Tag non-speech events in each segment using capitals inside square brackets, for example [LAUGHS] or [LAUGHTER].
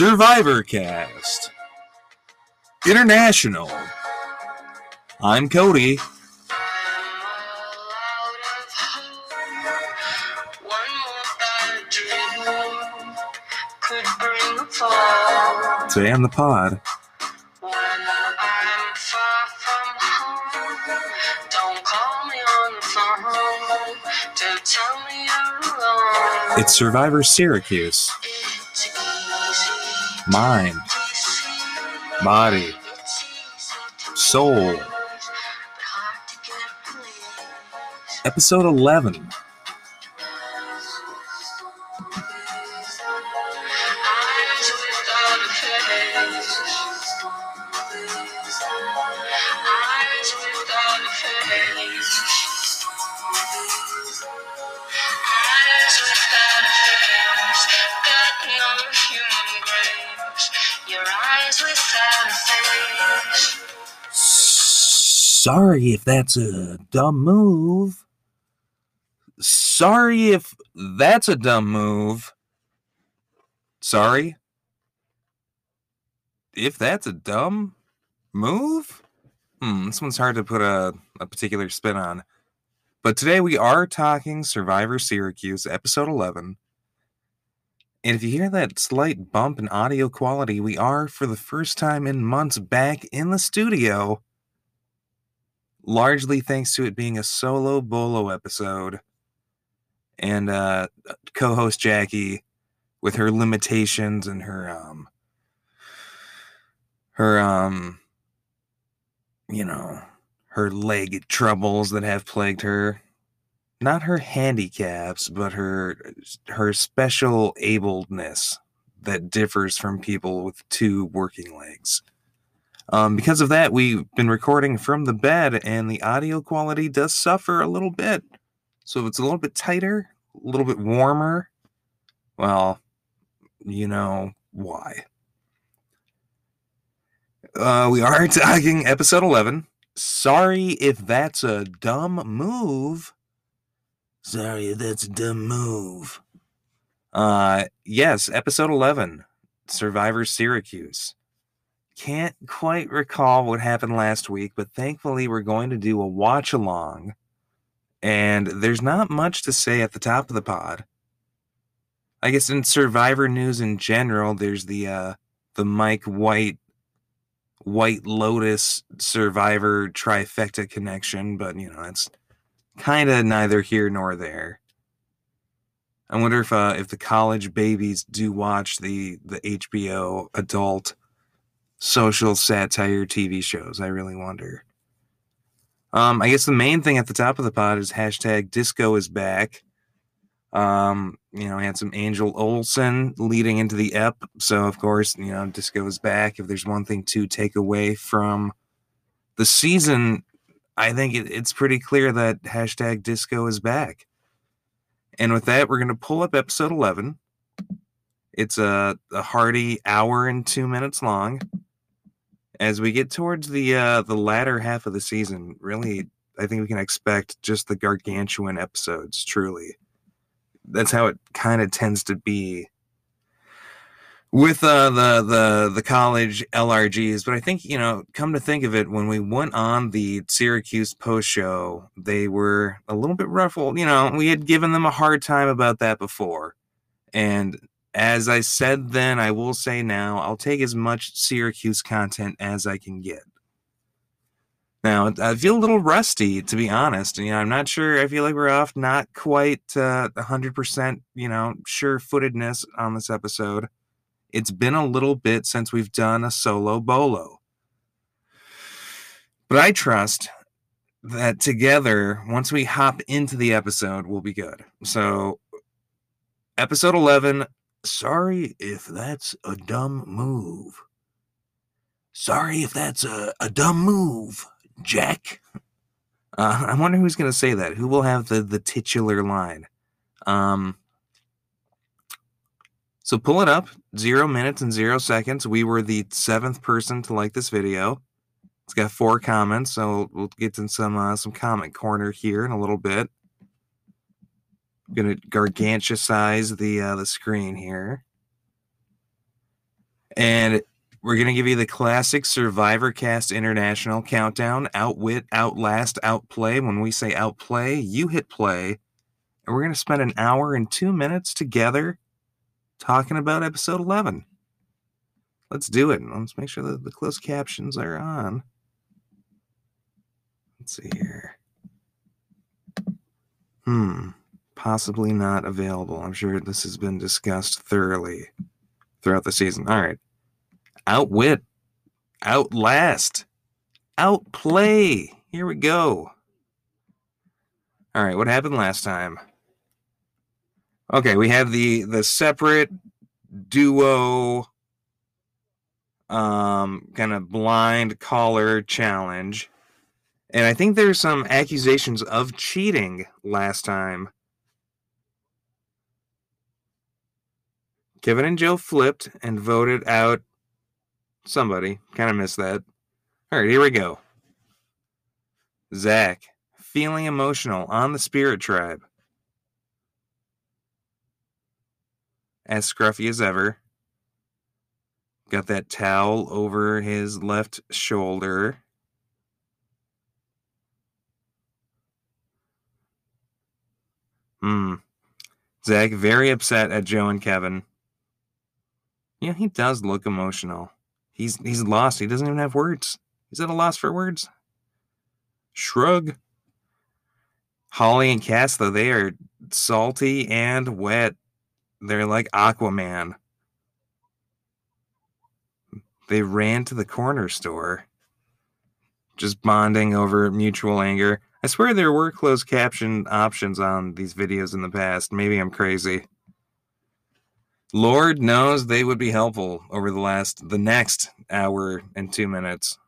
Survivor Cast International. I'm Cody. Today on the pod, it's Survivor Syracuse. Mind, body, soul. Episode 11. If that's a dumb move. Sorry if that's a dumb move. Sorry. If that's a dumb move? Hmm, this one's hard to put a, a particular spin on. But today we are talking Survivor Syracuse, episode 11. And if you hear that slight bump in audio quality, we are, for the first time in months, back in the studio. Largely thanks to it being a solo bolo episode. And uh, co host Jackie, with her limitations and her, um, her, um, you know, her leg troubles that have plagued her not her handicaps but her her special ableness that differs from people with two working legs um, because of that we've been recording from the bed and the audio quality does suffer a little bit. So if it's a little bit tighter a little bit warmer. Well you know why. Uh, we are [LAUGHS] talking episode 11 sorry if that's a dumb move. Sorry, that's a dumb move. Uh, yes, episode 11, Survivor Syracuse. Can't quite recall what happened last week, but thankfully we're going to do a watch along. And there's not much to say at the top of the pod. I guess in Survivor news in general, there's the uh the Mike White White Lotus Survivor trifecta connection, but you know, it's kind of neither here nor there. I wonder if uh, if the college babies do watch the the HBO adult social satire TV shows. I really wonder. Um, I guess the main thing at the top of the pod is hashtag disco is back. Um, you know, had some Angel Olsen leading into the ep, so of course, you know, disco is back. If there's one thing to take away from the season I think it, it's pretty clear that hashtag disco is back. And with that, we're going to pull up episode 11. It's a, a hearty hour and two minutes long. As we get towards the uh, the latter half of the season, really, I think we can expect just the gargantuan episodes. Truly, that's how it kind of tends to be with uh, the the the college LRGs, but I think you know, come to think of it, when we went on the Syracuse post show, they were a little bit ruffled. You know, we had given them a hard time about that before, and as I said then, I will say now, I'll take as much Syracuse content as I can get. Now, I feel a little rusty, to be honest. You know, I'm not sure. I feel like we're off not quite uh, 100%, you know, sure footedness on this episode. It's been a little bit since we've done a solo bolo. But I trust that together, once we hop into the episode, we'll be good. So, episode 11 Sorry if that's a dumb move. Sorry if that's a, a dumb move, Jack. Uh, I wonder who's going to say that. Who will have the, the titular line? Um, so pull it up, zero minutes and zero seconds. We were the seventh person to like this video. It's got four comments, so we'll get to some uh, some comment corner here in a little bit. Gonna gargantusize the uh, the screen here, and we're gonna give you the classic Survivor Cast International countdown: outwit, outlast, outplay. When we say outplay, you hit play, and we're gonna spend an hour and two minutes together talking about episode eleven. Let's do it. Let's make sure that the closed captions are on. Let's see here. Hmm. Possibly not available. I'm sure this has been discussed thoroughly throughout the season. All right. Outwit. Outlast. Outplay. Here we go. All right. What happened last time? Okay, we have the the separate duo um kind of blind caller challenge and I think there's some accusations of cheating last time. Kevin and Joe flipped and voted out somebody. Kind of missed that. All right, here we go. Zach, feeling emotional on the Spirit Tribe. As scruffy as ever. Got that towel over his left shoulder. Hmm. Zach very upset at Joe and Kevin. Yeah, he does look emotional. He's he's lost. He doesn't even have words. He's at a loss for words. Shrug. Holly and Cass, though, they are salty and wet. They're like Aquaman. They ran to the corner store, just bonding over mutual anger. I swear there were closed caption options on these videos in the past. Maybe I'm crazy. Lord knows they would be helpful over the last the next hour and two minutes.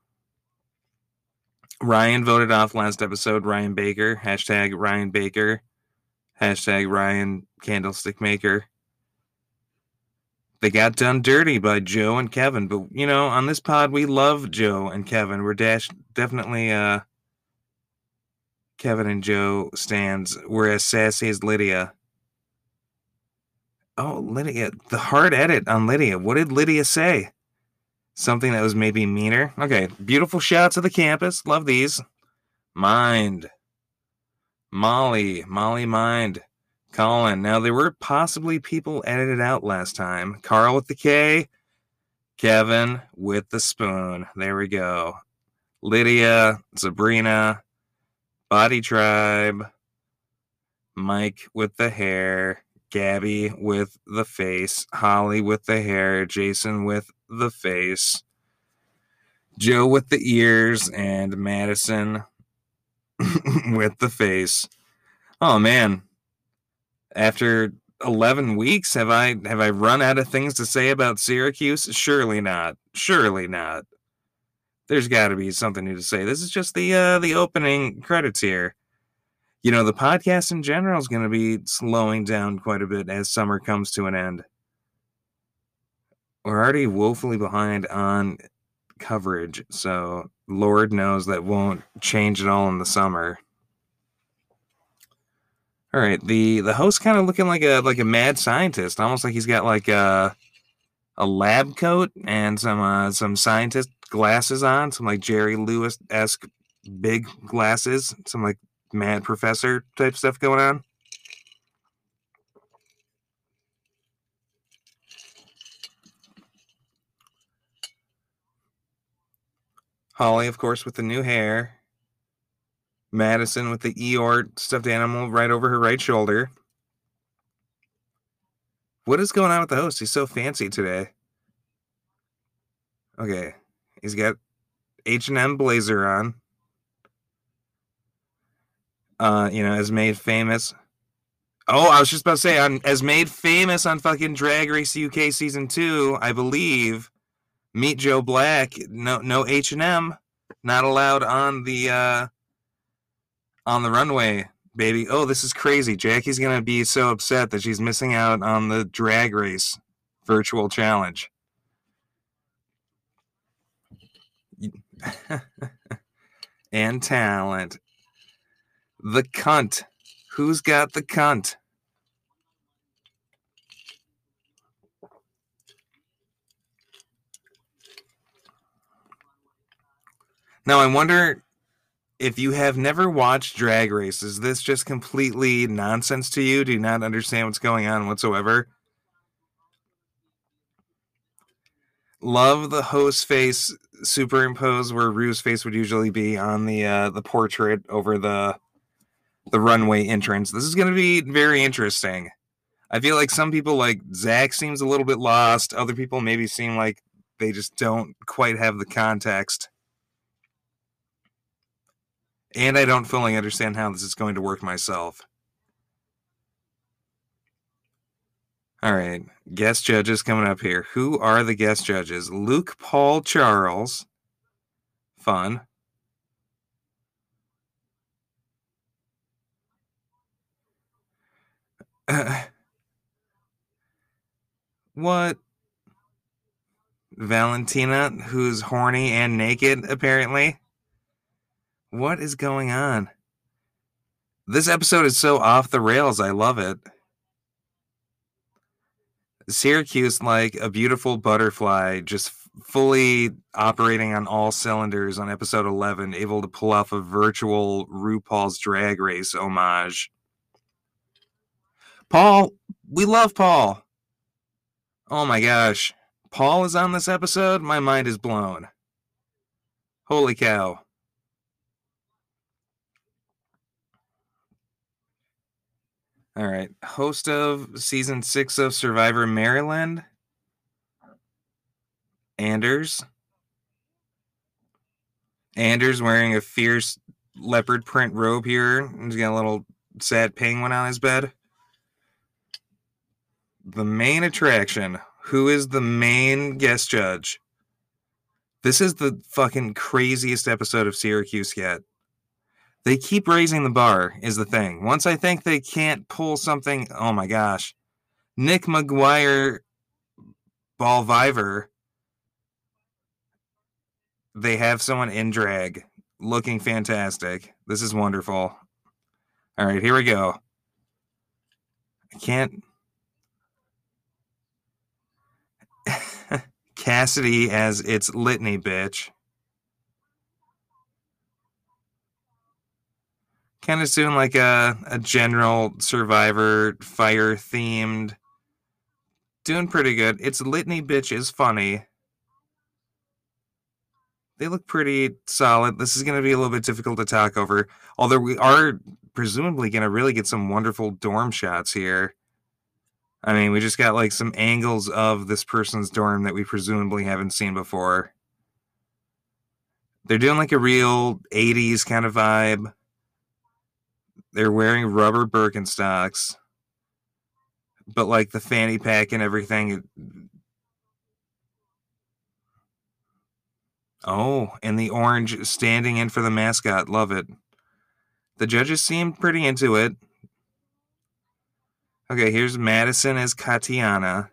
Ryan voted off last episode. Ryan Baker. Hashtag Ryan Baker. Hashtag Ryan Candlestick Maker. They got done dirty by Joe and Kevin, but you know, on this pod we love Joe and Kevin. We're dash definitely uh Kevin and Joe stands were as sassy as Lydia. Oh, Lydia, the hard edit on Lydia. What did Lydia say? Something that was maybe meaner? Okay, beautiful shots of the campus. Love these. Mind. Molly, Molly Mind. Colin. Now, there were possibly people edited out last time. Carl with the K. Kevin with the spoon. There we go. Lydia, Sabrina, Body Tribe, Mike with the hair, Gabby with the face, Holly with the hair, Jason with the face, Joe with the ears, and Madison [LAUGHS] with the face. Oh man. After 11 weeks have I have I run out of things to say about Syracuse? Surely not. Surely not there's got to be something new to say. This is just the uh, the opening credits here. You know, the podcast in general is going to be slowing down quite a bit as summer comes to an end. We're already woefully behind on coverage, so Lord knows that won't change at all in the summer. All right, the the host kind of looking like a like a mad scientist, almost like he's got like a a lab coat and some uh, some scientist glasses on, some like Jerry Lewis esque big glasses, some like mad professor type stuff going on. Holly, of course, with the new hair. Madison with the Eeyore stuffed animal right over her right shoulder. What is going on with the host? He's so fancy today. Okay. He's got H&M blazer on. Uh, you know, as made famous. Oh, I was just about to say, on as made famous on fucking Drag Race UK season two, I believe. Meet Joe Black. No, no H and M, not allowed on the uh, on the runway, baby. Oh, this is crazy. Jackie's gonna be so upset that she's missing out on the Drag Race virtual challenge. [LAUGHS] and talent the cunt. Who's got the cunt? Now, I wonder if you have never watched drag race, is this just completely nonsense to you? Do you not understand what's going on whatsoever? Love the host face superimposed where Ru's face would usually be on the uh, the portrait over the the runway entrance. This is going to be very interesting. I feel like some people like Zach seems a little bit lost. Other people maybe seem like they just don't quite have the context. And I don't fully understand how this is going to work myself. All right, guest judges coming up here. Who are the guest judges? Luke Paul Charles. Fun. [SIGHS] What? Valentina, who's horny and naked, apparently. What is going on? This episode is so off the rails. I love it. Syracuse, like a beautiful butterfly, just fully operating on all cylinders on episode 11, able to pull off a virtual RuPaul's Drag Race homage. Paul, we love Paul. Oh my gosh. Paul is on this episode? My mind is blown. Holy cow. All right. Host of season six of Survivor Maryland. Anders. Anders wearing a fierce leopard print robe here. He's got a little sad penguin on his bed. The main attraction. Who is the main guest judge? This is the fucking craziest episode of Syracuse yet they keep raising the bar is the thing. Once I think they can't pull something, oh my gosh. Nick McGuire Ballviver. They have someone in drag looking fantastic. This is wonderful. All right, here we go. I can't Cassidy as its litany bitch. kind of doing like a, a general survivor fire themed. Doing pretty good. It's litany bitch is funny. They look pretty solid. This is going to be a little bit difficult to talk over although we are presumably going to really get some wonderful dorm shots here i mean we just got like some angles of this person's dorm that we presumably haven't seen before they're doing like a real 80s kind of vibe they're wearing rubber Birkenstocks, but like the fanny pack and everything. Oh, and the orange standing in for the mascot. Love it. The judges seem pretty into it. Okay, here's Madison as Katiana.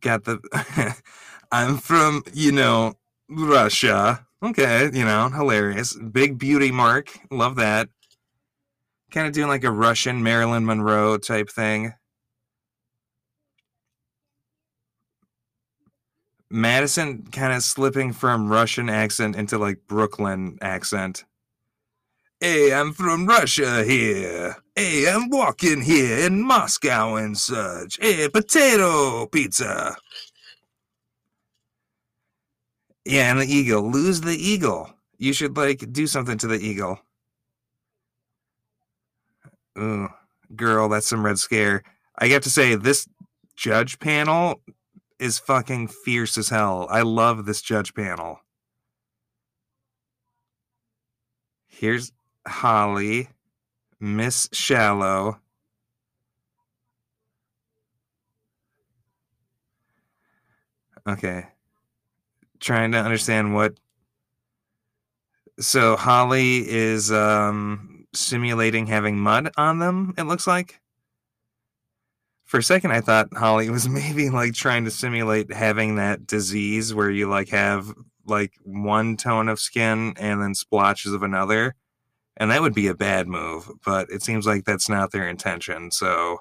Got the. [LAUGHS] I'm from, you know, Russia. Okay, you know, hilarious. Big beauty mark. Love that. Kind of doing like a Russian Marilyn Monroe type thing. Madison kind of slipping from Russian accent into like Brooklyn accent. Hey, I'm from Russia here. Hey, I'm walking here in Moscow and such. Hey, potato pizza. Yeah, and the eagle. Lose the eagle. You should like do something to the eagle. Ooh, girl, that's some red scare. I have to say, this judge panel is fucking fierce as hell. I love this judge panel. Here's Holly, Miss Shallow. Okay trying to understand what. So Holly is um, simulating having mud on them. It looks like. For a second, I thought Holly was [LAUGHS] maybe like trying to simulate having that disease where you like have like one tone of skin and then splotches of another. And that would be a bad move, but it seems like that's not their intention. So,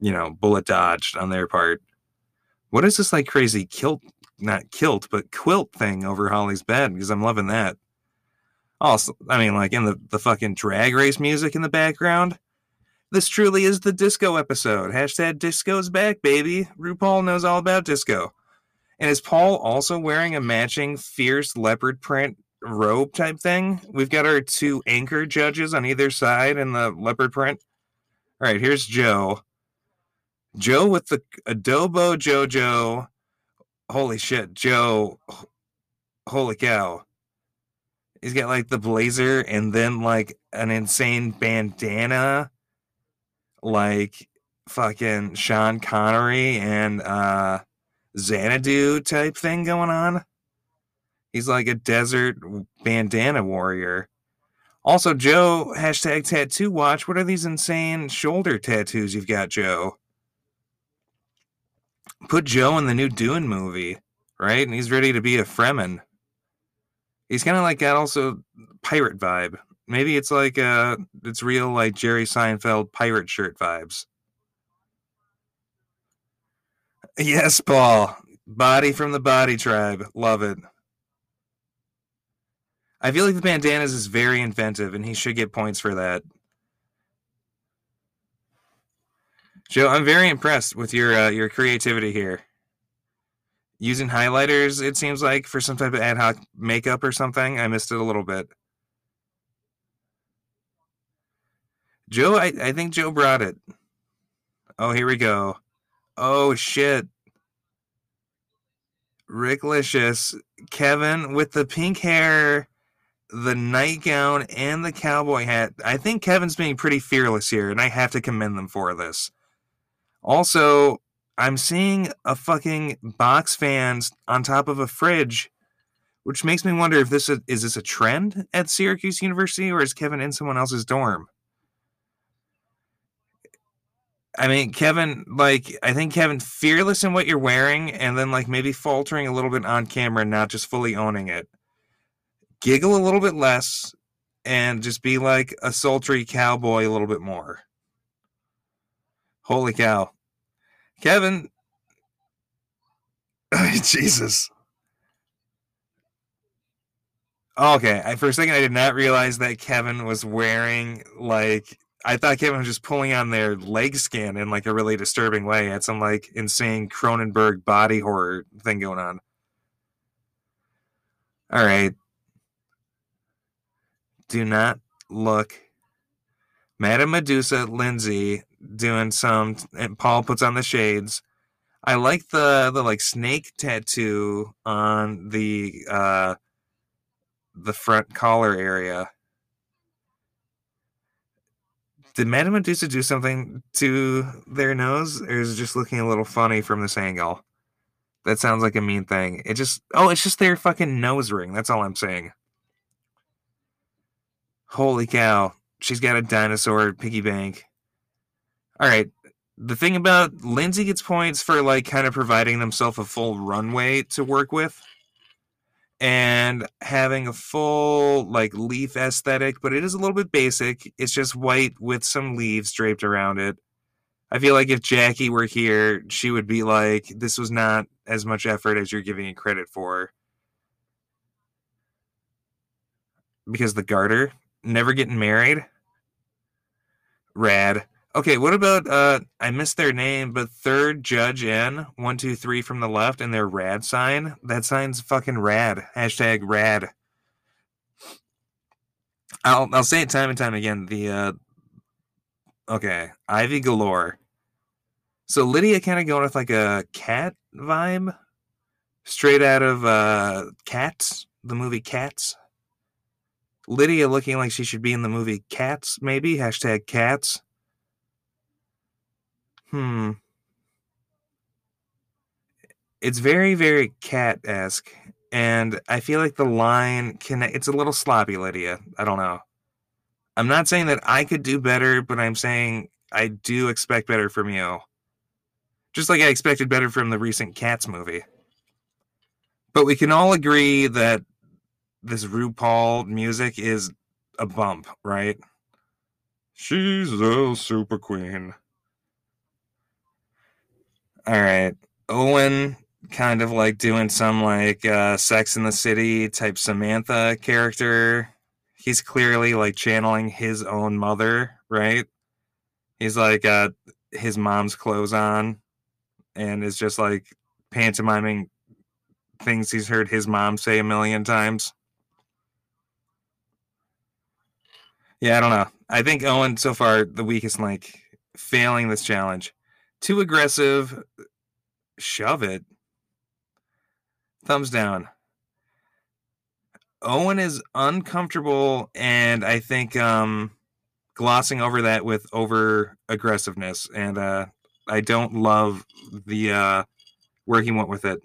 you know, bullet dodged on their part. What is this like crazy kilt not kilt, but quilt thing over Holly's bed because I'm loving that. Also, I mean, like in the, the fucking drag race music in the background. This truly is the disco episode. Hashtag disco's back, baby. RuPaul knows all about disco. And is Paul also wearing a matching fierce leopard print robe type thing? We've got our two anchor judges on either side in the leopard print. All right, here's Joe. Joe with the adobo JoJo. Holy shit, Joe. Holy cow. He's got like the blazer and then like an insane bandana, like fucking Sean Connery and uh Xanadu type thing going on. He's like a desert bandana warrior. Also, Joe, hashtag tattoo watch. What are these insane shoulder tattoos you've got, Joe? Put Joe in the new Dune movie, right? And he's ready to be a Fremen. He's kind of like got also pirate vibe. Maybe it's like uh it's real like Jerry Seinfeld pirate shirt vibes. Yes, Paul. Body from the body tribe. Love it. I feel like the bandanas is very inventive and he should get points for that. Joe, I'm very impressed with your uh, your creativity here. Using highlighters, it seems like for some type of ad hoc makeup or something. I missed it a little bit. Joe, I, I think Joe brought it. Oh, here we go. Oh shit. Ricklicious. Kevin with the pink hair, the nightgown, and the cowboy hat. I think Kevin's being pretty fearless here, and I have to commend them for this. Also, I'm seeing a fucking box fans on top of a fridge, which makes me wonder if this is, is this a trend at Syracuse University or is Kevin in someone else's dorm? I mean, Kevin, like, I think Kevin, fearless in what you're wearing, and then, like, maybe faltering a little bit on camera, and not just fully owning it. Giggle a little bit less, and just be like a sultry cowboy a little bit more. Holy cow. Kevin. [LAUGHS] Jesus. Okay, I, for a second I did not realize that Kevin was wearing like I thought Kevin was just pulling on their leg skin in like a really disturbing way. Had some like insane Cronenberg body horror thing going on. All right. Do not look. Madame Medusa, Lindsay, doing some and Paul puts on the shades. I like the the like snake tattoo on the uh the front collar area. Did Madame Medusa do something to their nose, or is it just looking a little funny from this angle? That sounds like a mean thing. It just oh, it's just their fucking nose ring. That's all I'm saying. Holy cow. She's got a dinosaur piggy bank. All right. The thing about Lindsay gets points for like kind of providing themselves a full runway to work with and having a full like leaf aesthetic, but it is a little bit basic. It's just white with some leaves draped around it. I feel like if Jackie were here, she would be like, this was not as much effort as you're giving it credit for. Because the garter, never getting married. Rad. Okay, what about uh I missed their name, but third judge in one two three from the left and their rad sign. That sign's fucking rad. Hashtag rad. I'll I'll say it time and time again. The uh okay, Ivy galore. So Lydia kind of going with like a cat vibe, straight out of uh Cats, the movie Cats. Lydia looking like she should be in the movie Cats, maybe hashtag Cats. Hmm. It's very, very cat esque. And I feel like the line can, it's a little sloppy, Lydia. I don't know. I'm not saying that I could do better, but I'm saying I do expect better from you. Just like I expected better from the recent Cats movie. But we can all agree that this RuPaul music is a bump, right? She's a super queen. All right. Owen kind of like doing some like uh, Sex in the City type Samantha character. He's clearly like channeling his own mother, right? He's like got his mom's clothes on and is just like pantomiming things he's heard his mom say a million times. Yeah, I don't know. I think Owen so far the weakest link, failing this challenge. Too aggressive. Shove it. Thumbs down. Owen is uncomfortable, and I think um, glossing over that with over aggressiveness, and uh, I don't love the uh, where he went with it.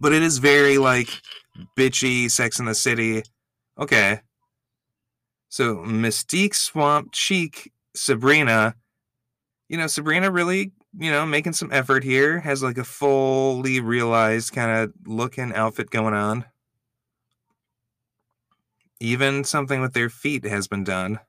But it is very like bitchy Sex in the City. Okay. So Mystique Swamp Cheek Sabrina. You know, Sabrina really, you know, making some effort here. Has like a fully realized kind of look and outfit going on. Even something with their feet has been done.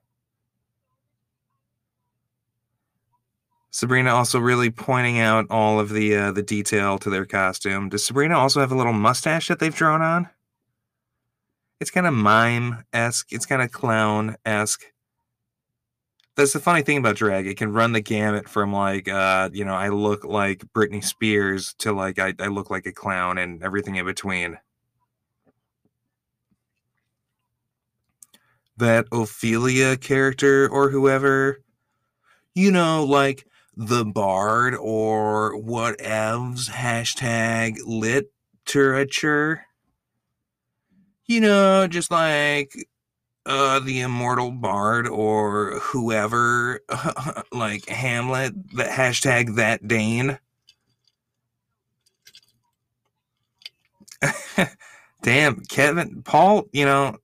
Sabrina also really pointing out all of the uh, the detail to their costume. Does Sabrina also have a little mustache that they've drawn on? It's kind of mime esque. It's kind of clown esque. That's the funny thing about drag. It can run the gamut from like, uh, you know, I look like Britney Spears to like I, I look like a clown and everything in between. That Ophelia character or whoever, you know, like the bard or whatevs hashtag literature? You know just like uh the immortal bard or whoever [LAUGHS] like hamlet the hashtag that dane? [LAUGHS] Damn kevin paul you know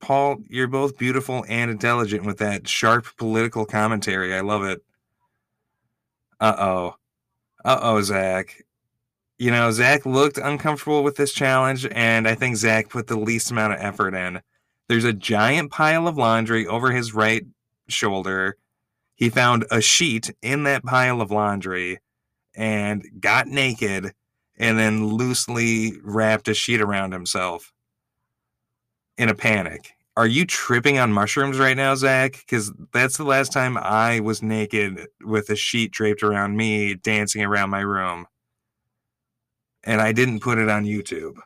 paul you're both beautiful and intelligent with that sharp political commentary. I love it uh oh. Uh oh, Zach. You know, Zach looked uncomfortable with this challenge, and I think Zach put the least amount of effort in. There's a giant pile of laundry over his right shoulder. He found a sheet in that pile of laundry and got naked and then loosely wrapped a sheet around himself in a panic are you tripping on mushrooms right now, Zach? Because that's the last time I was naked with a sheet draped around me dancing around my room. And I didn't put it on YouTube.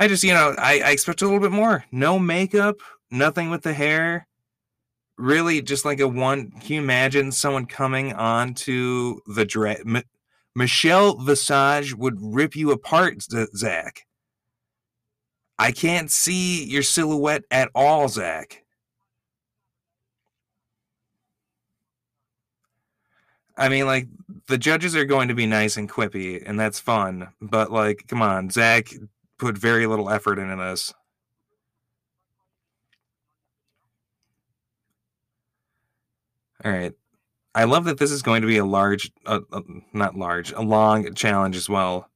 I just, you know, I, I expect a little bit more. No makeup, nothing with the hair. Really, just like a one. Can you imagine someone coming onto the dress? M- Michelle Visage would rip you apart, Zach. I can't see your silhouette at all, Zach. I mean, like, the judges are going to be nice and quippy, and that's fun. But, like, come on, Zach put very little effort into this. All right. I love that this is going to be a large, uh, uh, not large, a long challenge as well.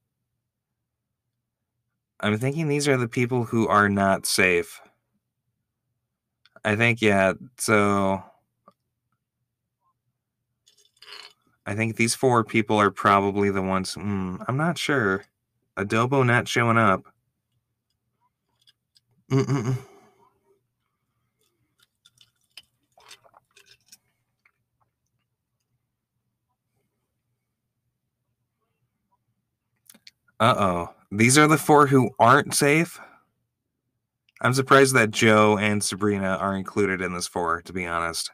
I'm thinking these are the people who are not safe. I think, yeah, so I think these four people are probably the ones. Mm, I'm not sure. Adobo not showing up. Mm-mm. Uh oh. These are the four who aren't safe. I'm surprised that Joe and Sabrina are included in this four, to be honest.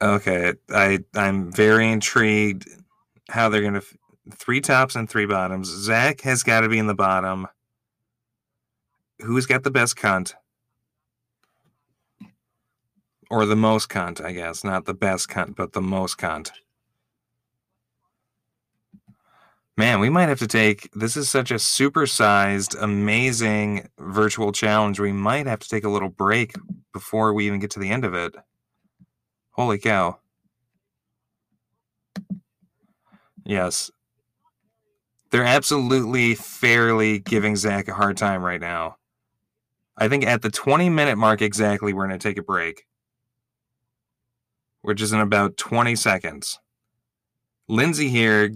Okay, I I'm very intrigued how they're gonna f- three tops and three bottoms. Zach has got to be in the bottom who's got the best cunt? Or the most cunt, I guess. Not the best cunt, but the most cunt. Man, we might have to take this is such a supersized, amazing virtual challenge. We might have to take a little break before we even get to the end of it. Holy cow. Yes. They're absolutely fairly giving Zach a hard time right now. I think at the 20 minute mark exactly, we're going to take a break, which is in about 20 seconds. Lindsay here.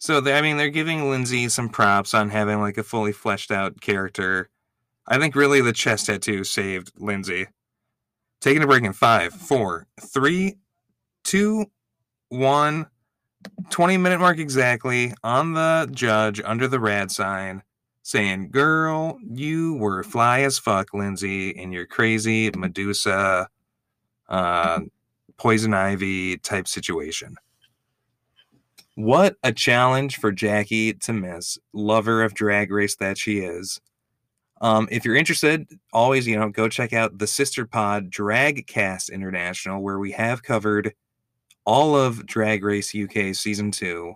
So, they, I mean, they're giving Lindsay some props on having like a fully fleshed out character. I think really the chest tattoo saved Lindsay. Taking a break in five, four, three, two, one. 20 minute mark exactly on the judge under the rad sign saying, Girl, you were fly as fuck, Lindsay, in your crazy Medusa, uh, poison ivy type situation. What a challenge for Jackie to miss, lover of drag race that she is. Um, if you're interested, always, you know, go check out the sister pod Drag Cast International, where we have covered all of Drag Race UK season two.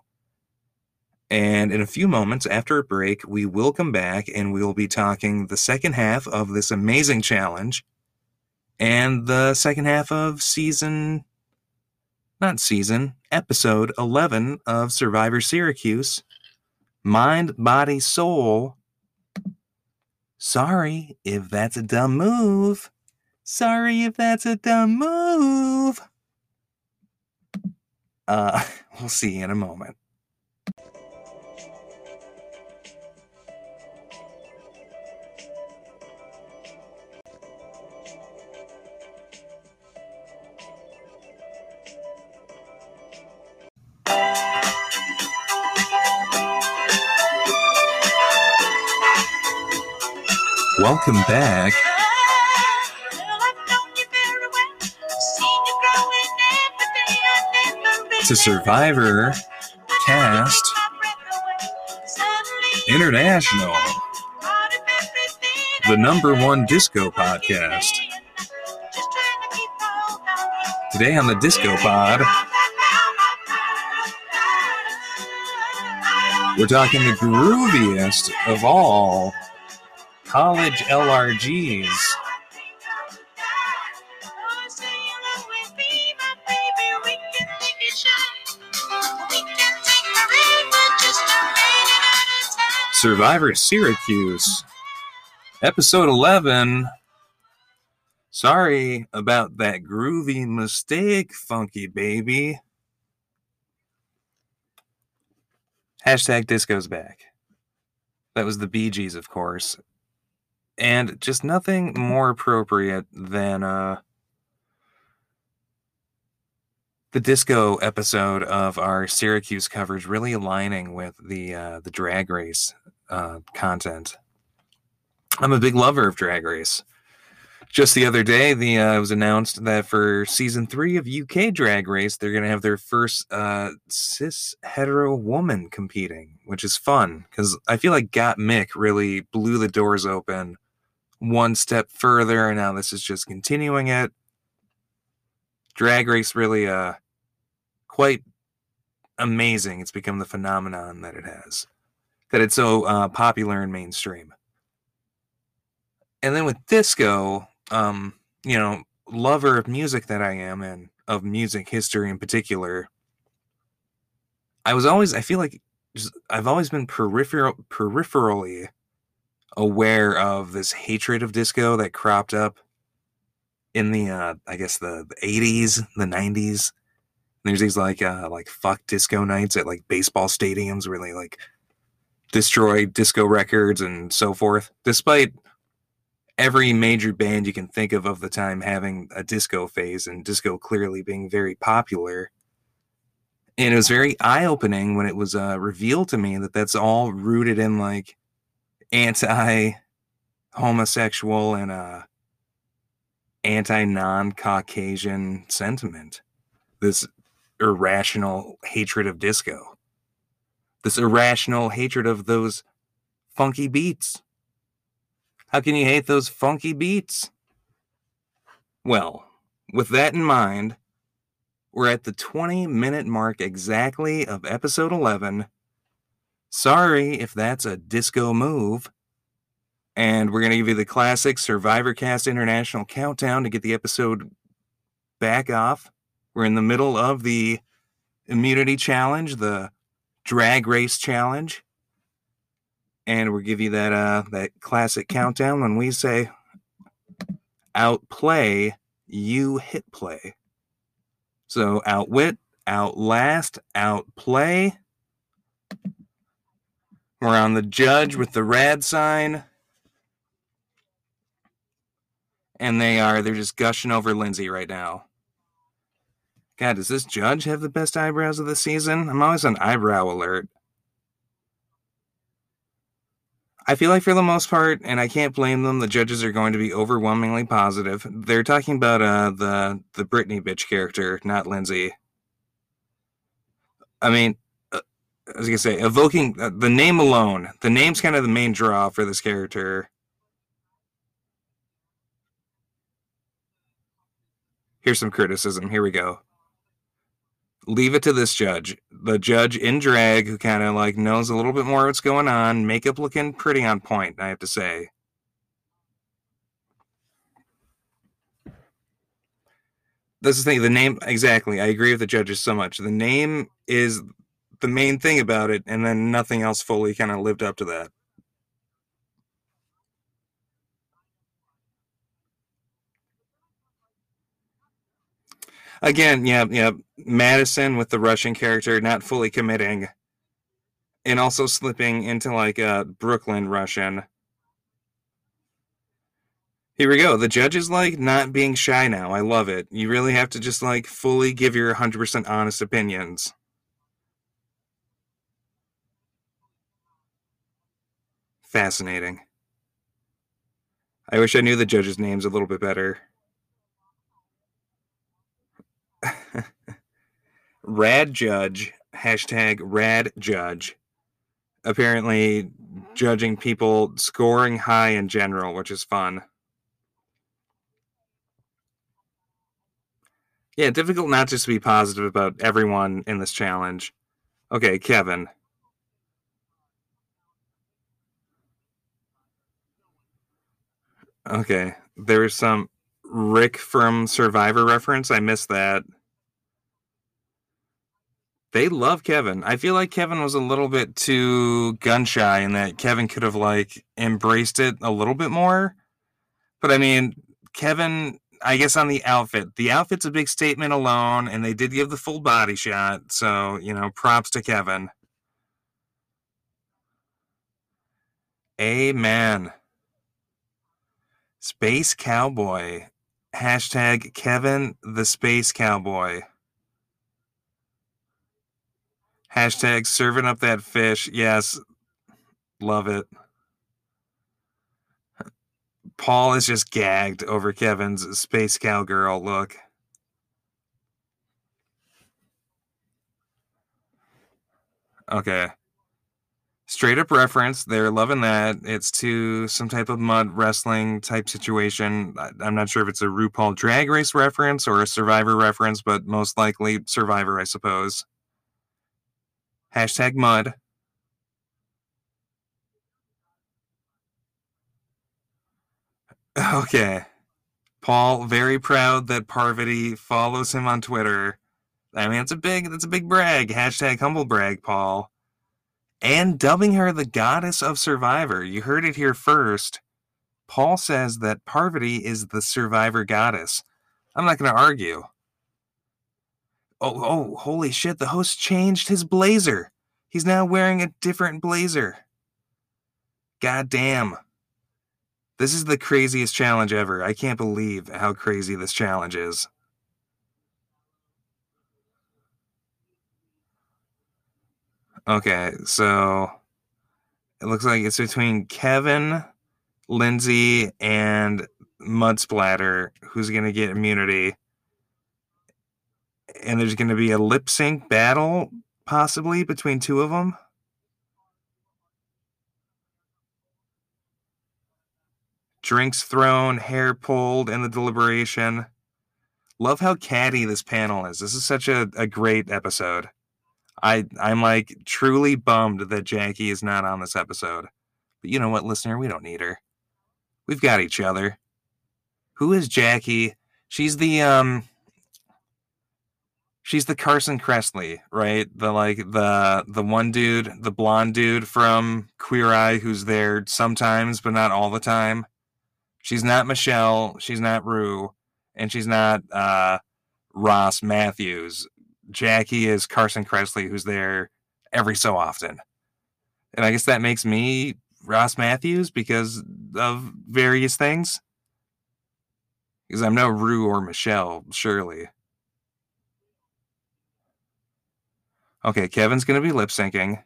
And in a few moments after a break, we will come back and we will be talking the second half of this amazing challenge and the second half of season, not season, episode 11 of Survivor Syracuse Mind, Body, Soul. Sorry if that's a dumb move. Sorry if that's a dumb move. Uh, [LAUGHS] we'll see in a moment. Welcome back to Survivor Cast International, the number one disco podcast. Today on the Disco Pod, we're talking the grooviest of all college LRGs. Survivor Syracuse, episode 11. Sorry about that groovy mistake, funky baby. Hashtag disco's back. That was the Bee Gees, of course. And just nothing more appropriate than uh, the disco episode of our Syracuse coverage really aligning with the uh, the drag race uh, content. I'm a big lover of Drag Race. Just the other day, the uh, it was announced that for season three of UK Drag Race, they're going to have their first uh, cis hetero woman competing, which is fun because I feel like Gottmik really blew the doors open one step further, and now this is just continuing it. Drag Race really uh quite amazing. It's become the phenomenon that it has that it's so uh, popular and mainstream. And then with disco, um, you know, lover of music that I am and of music history in particular, I was always I feel like just, I've always been peripheral peripherally aware of this hatred of disco that cropped up in the uh, I guess the, the 80s, the 90s. There's these like uh, like fuck disco nights at like baseball stadiums where they like destroy disco records and so forth, despite every major band you can think of of the time having a disco phase and disco clearly being very popular. And it was very eye opening when it was uh, revealed to me that that's all rooted in like anti homosexual and uh, anti non Caucasian sentiment. This irrational hatred of disco this irrational hatred of those funky beats. How can you hate those funky beats? Well, with that in mind, we're at the 20 minute mark exactly of episode 11. Sorry if that's a disco move. And we're going to give you the classic Survivor Cast International countdown to get the episode back off. We're in the middle of the immunity challenge, the drag race challenge. And we'll give you that uh that classic countdown when we say outplay, you hit play. So outwit, outlast, outplay. We're on the judge with the rad sign. And they are, they're just gushing over Lindsay right now. God, does this judge have the best eyebrows of the season? I'm always on eyebrow alert. I feel like for the most part, and I can't blame them, the judges are going to be overwhelmingly positive. They're talking about uh the the Brittany bitch character, not Lindsay. I mean, uh, I was gonna say evoking uh, the name alone. The name's kind of the main draw for this character. Here's some criticism. Here we go leave it to this judge. The judge in drag who kind of like knows a little bit more what's going on, makeup looking pretty on point, I have to say. That's the thing, the name exactly. I agree with the judges so much. The name is the main thing about it, and then nothing else fully kind of lived up to that. Again, yeah, yeah. Madison with the Russian character not fully committing, and also slipping into like a Brooklyn Russian. Here we go. The judge is like not being shy now. I love it. You really have to just like fully give your 100% honest opinions. Fascinating. I wish I knew the judges' names a little bit better. Rad Judge, hashtag Rad Judge, apparently judging people scoring high in general, which is fun. Yeah, difficult not just to be positive about everyone in this challenge. Okay, Kevin. Okay, there's some Rick from Survivor reference. I missed that. They love Kevin. I feel like Kevin was a little bit too gun shy and that Kevin could have like embraced it a little bit more. But I mean, Kevin, I guess on the outfit, the outfit's a big statement alone, and they did give the full body shot. So, you know, props to Kevin. Amen. Space Cowboy. Hashtag Kevin the Space Cowboy. Hashtag serving up that fish. Yes. Love it. Paul is just gagged over Kevin's space cowgirl look. Okay. Straight up reference. They're loving that. It's to some type of mud wrestling type situation. I'm not sure if it's a RuPaul drag race reference or a Survivor reference, but most likely Survivor, I suppose. Hashtag mud. [LAUGHS] Okay. Paul, very proud that Parvati follows him on Twitter. I mean, it's a big, that's a big brag. Hashtag humble brag, Paul. And dubbing her the goddess of Survivor. You heard it here first. Paul says that Parvati is the Survivor goddess. I'm not going to argue. Oh, oh, holy shit, the host changed his blazer. He's now wearing a different blazer. God damn. This is the craziest challenge ever. I can't believe how crazy this challenge is. Okay, so it looks like it's between Kevin, Lindsay, and Mudsplatter who's going to get immunity and there's going to be a lip sync battle possibly between two of them. Drinks thrown, hair pulled in the deliberation. Love how catty this panel is. This is such a, a great episode. I I'm like truly bummed that Jackie is not on this episode. But you know what, listener, we don't need her. We've got each other. Who is Jackie? She's the um she's the Carson Kressley, right? The like the the one dude, the blonde dude from Queer Eye who's there sometimes but not all the time. She's not Michelle, she's not Ru, and she's not uh Ross Mathews. Jackie is Carson Kressley who's there every so often. And I guess that makes me Ross Mathews because of various things. Because I'm no Ru or Michelle, surely. Okay, Kevin's going to be lip syncing.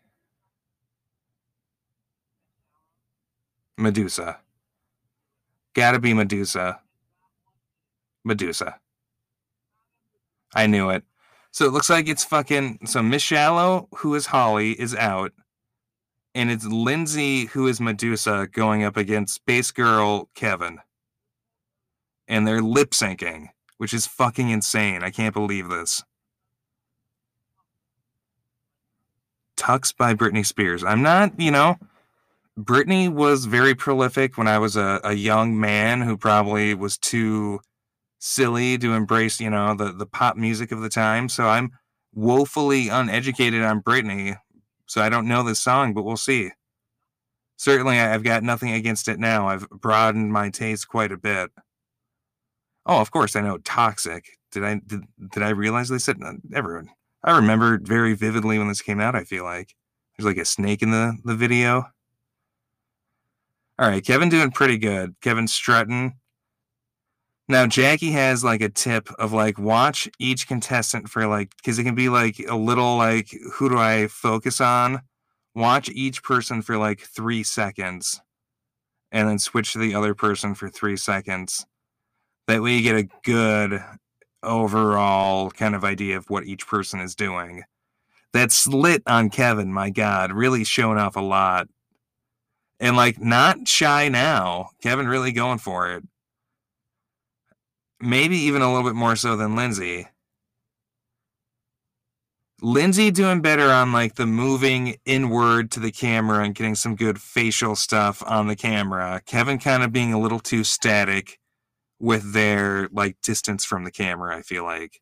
Medusa. Gotta be Medusa. Medusa. I knew it. So it looks like it's fucking. So Miss Shallow, who is Holly, is out. And it's Lindsay, who is Medusa, going up against Space Girl Kevin. And they're lip syncing, which is fucking insane. I can't believe this. Toxic by Britney Spears. I'm not, you know, Britney was very prolific when I was a, a young man who probably was too silly to embrace, you know, the, the pop music of the time. So I'm woefully uneducated on Britney. So I don't know this song, but we'll see. Certainly, I've got nothing against it now. I've broadened my taste quite a bit. Oh, of course, I know "Toxic." Did I did, did I realize they said everyone? I remember very vividly when this came out. I feel like there's like a snake in the the video. All right, Kevin doing pretty good. Kevin strutting. Now Jackie has like a tip of like watch each contestant for like because it can be like a little like who do I focus on? Watch each person for like three seconds, and then switch to the other person for three seconds. That way you get a good overall kind of idea of what each person is doing. That slit on Kevin, my God, really showing off a lot. And like not shy now. Kevin really going for it. Maybe even a little bit more so than Lindsay. Lindsay doing better on like the moving inward to the camera and getting some good facial stuff on the camera. Kevin kind of being a little too static with their like distance from the camera. I feel like.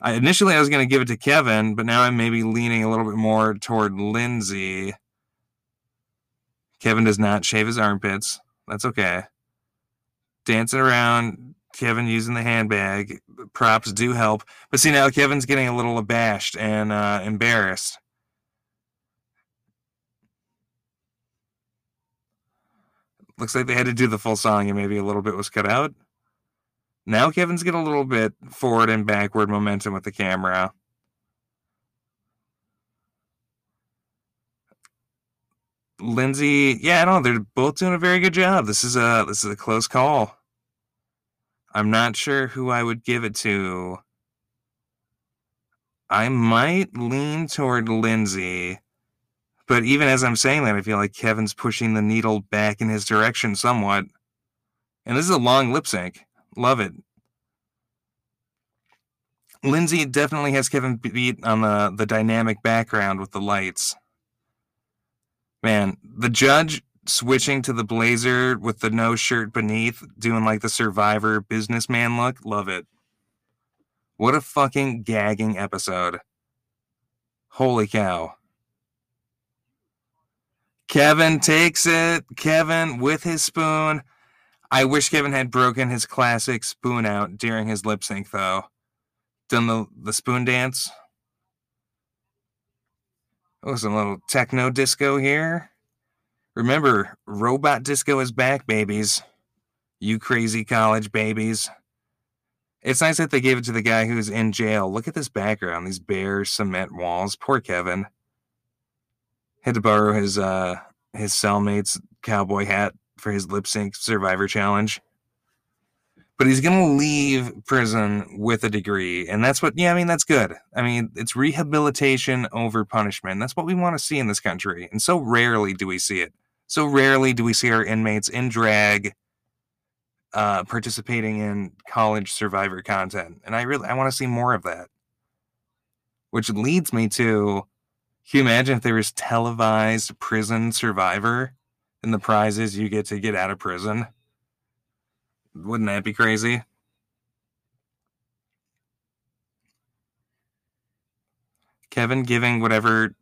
I initially I was going to give it to Kevin, but now I'm maybe leaning a little bit more toward Lindsay. Kevin does not shave his armpits. That's okay. Dancing around, Kevin using the handbag. Props do help. But see, now Kevin's getting a little abashed and uh, embarrassed. Looks like they had to do the full song and maybe a little bit was cut out. Now Kevin's getting a little bit forward and backward momentum with the camera. Lindsay, yeah, I don't know. They're both doing a very good job. This is a this is a close call. I'm not sure who I would give it to. I might lean toward Lindsay. But even as I'm saying that, I feel like Kevin's pushing the needle back in his direction somewhat. And this is a long lip sync. Love it. Lindsay definitely has Kevin beat on the, the dynamic background with the lights. Man, the judge switching to the blazer with the no shirt beneath, doing like the survivor businessman look. Love it. What a fucking gagging episode. Holy cow. Kevin takes it. Kevin with his spoon. I wish Kevin had broken his classic spoon out during his lip sync, though. Done the, the spoon dance. Oh, some little techno disco here. Remember, robot disco is back, babies. You crazy college babies. It's nice that they gave it to the guy who's in jail. Look at this background, these bare cement walls. Poor Kevin had to borrow his uh his cellmate's cowboy hat for his lip sync survivor challenge. But he's gonna leave prison with a degree, and that's what yeah, I mean that's good. I mean, it's rehabilitation over punishment. That's what we want to see in this country. And so rarely do we see it. So rarely do we see our inmates in drag uh, participating in college survivor content. And I really I want to see more of that. Which leads me to can you imagine if there was televised prison survivor? And the prizes you get to get out of prison. Wouldn't that be crazy? Kevin giving whatever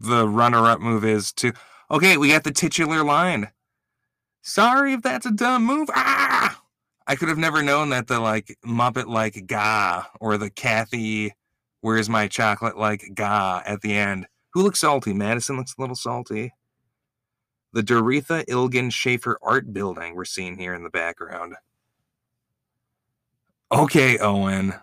the runner up move is to. Okay, we got the titular line. Sorry if that's a dumb move. Ah! I could have never known that the like Muppet like ga or the Cathy, where's my chocolate like ga at the end. Who looks salty? Madison looks a little salty. The Dorothea Ilgen Shaffer Art Building we're seeing here in the background. Okay, Owen.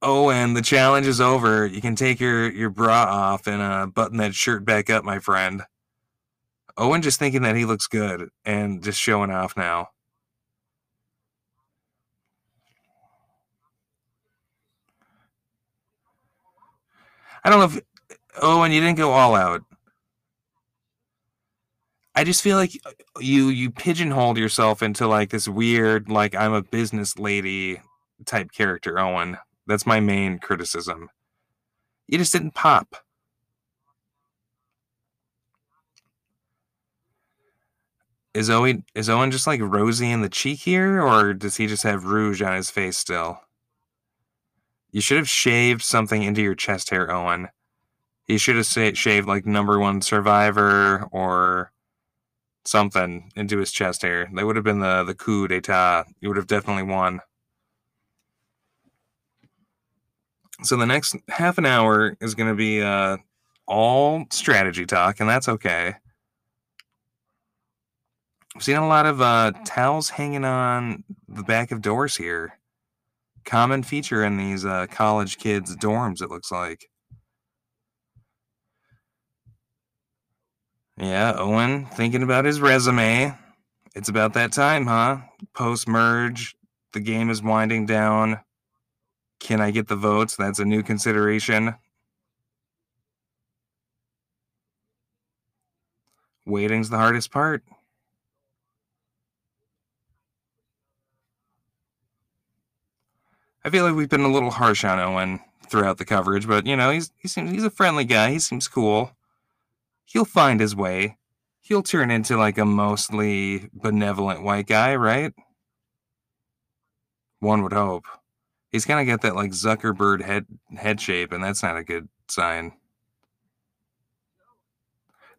Owen, the challenge is over. You can take your, your bra off and uh, button that shirt back up, my friend. Owen just thinking that he looks good and just showing off now. I don't know if Owen, you didn't go all out. I just feel like uh, you you pigeonholed yourself into like this weird like I'm a business lady type character, Owen. That's my main criticism. You just didn't pop. Is Owen is Owen just like rosy in the cheek here, or does he just have rouge on his face still? You should have shaved something into your chest hair, Owen. He should have shaved like number one survivor or something into his chest hair. That would have been the the coup d'état. He would have definitely won. So the next half an hour is going to be uh, all strategy talk, and that's okay. I've seen a lot of uh, towels hanging on the back of doors here. Common feature in these uh, college kids' dorms, it looks like. Yeah, Owen thinking about his resume. It's about that time, huh? Post merge, the game is winding down. Can I get the votes? That's a new consideration. Waiting's the hardest part. I feel like we've been a little harsh on Owen throughout the coverage, but you know, he's he seems he's a friendly guy. He seems cool he'll find his way. He'll turn into like a mostly benevolent white guy, right? One would hope. He's kind of got that like Zuckerberg head head shape, and that's not a good sign.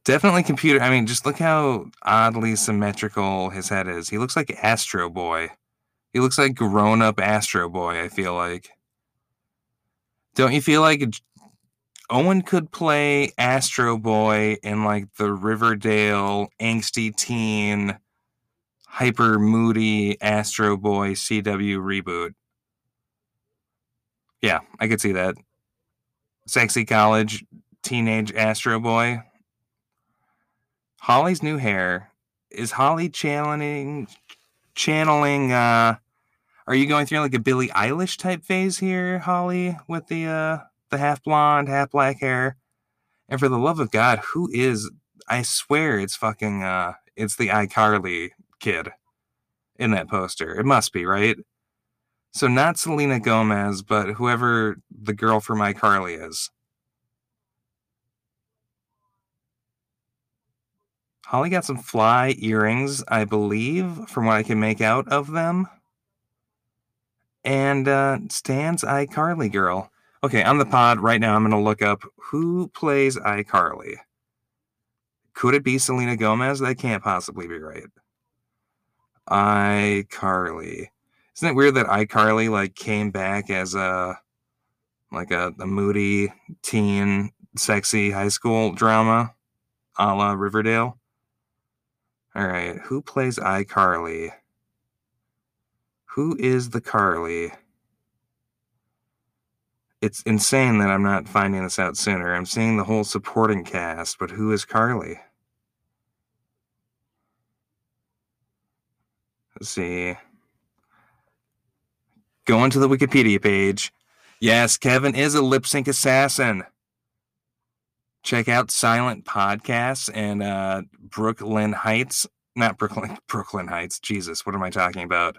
Definitely computer. I mean, just look how oddly symmetrical his head is. He looks like Astro Boy. He looks like grown up Astro Boy, I feel like. Don't you feel like Owen could play Astro Boy in like the Riverdale angsty teen, hyper moody Astro Boy CW reboot. Yeah, I could see that. Sexy college teenage Astro Boy. Holly's new hair. Is Holly channeling channeling uh are you going through like a Billie Eilish type phase here, Holly, with the uh the half blonde, half black hair. And for the love of God, who is? I swear it's fucking. uh It's the iCarly kid in that poster. It must be right. So not Selena Gomez, but whoever the girl from iCarly is. Holly got some fly earrings, I believe, from what I can make out of them. And uh, Stan's iCarly girl. Okay, on the pod right now, I'm going to look up who plays iCarly. Could it be Selena Gomez? That can't possibly be right. iCarly. Isn't it weird that iCarly like came back as a like a, a moody teen, sexy high school drama, a la Riverdale? All right, who plays iCarly? Who is the Carly? It's insane that I'm not finding this out sooner. I'm seeing the whole supporting cast, but who is Carly? Let's see. Going to the Wikipedia page. Yes, Kevin is a lip sync assassin. Check out Silent Podcasts and uh, Brooklyn Heights. Not Brooklyn, [LAUGHS] Brooklyn Heights. Jesus, what am I talking about?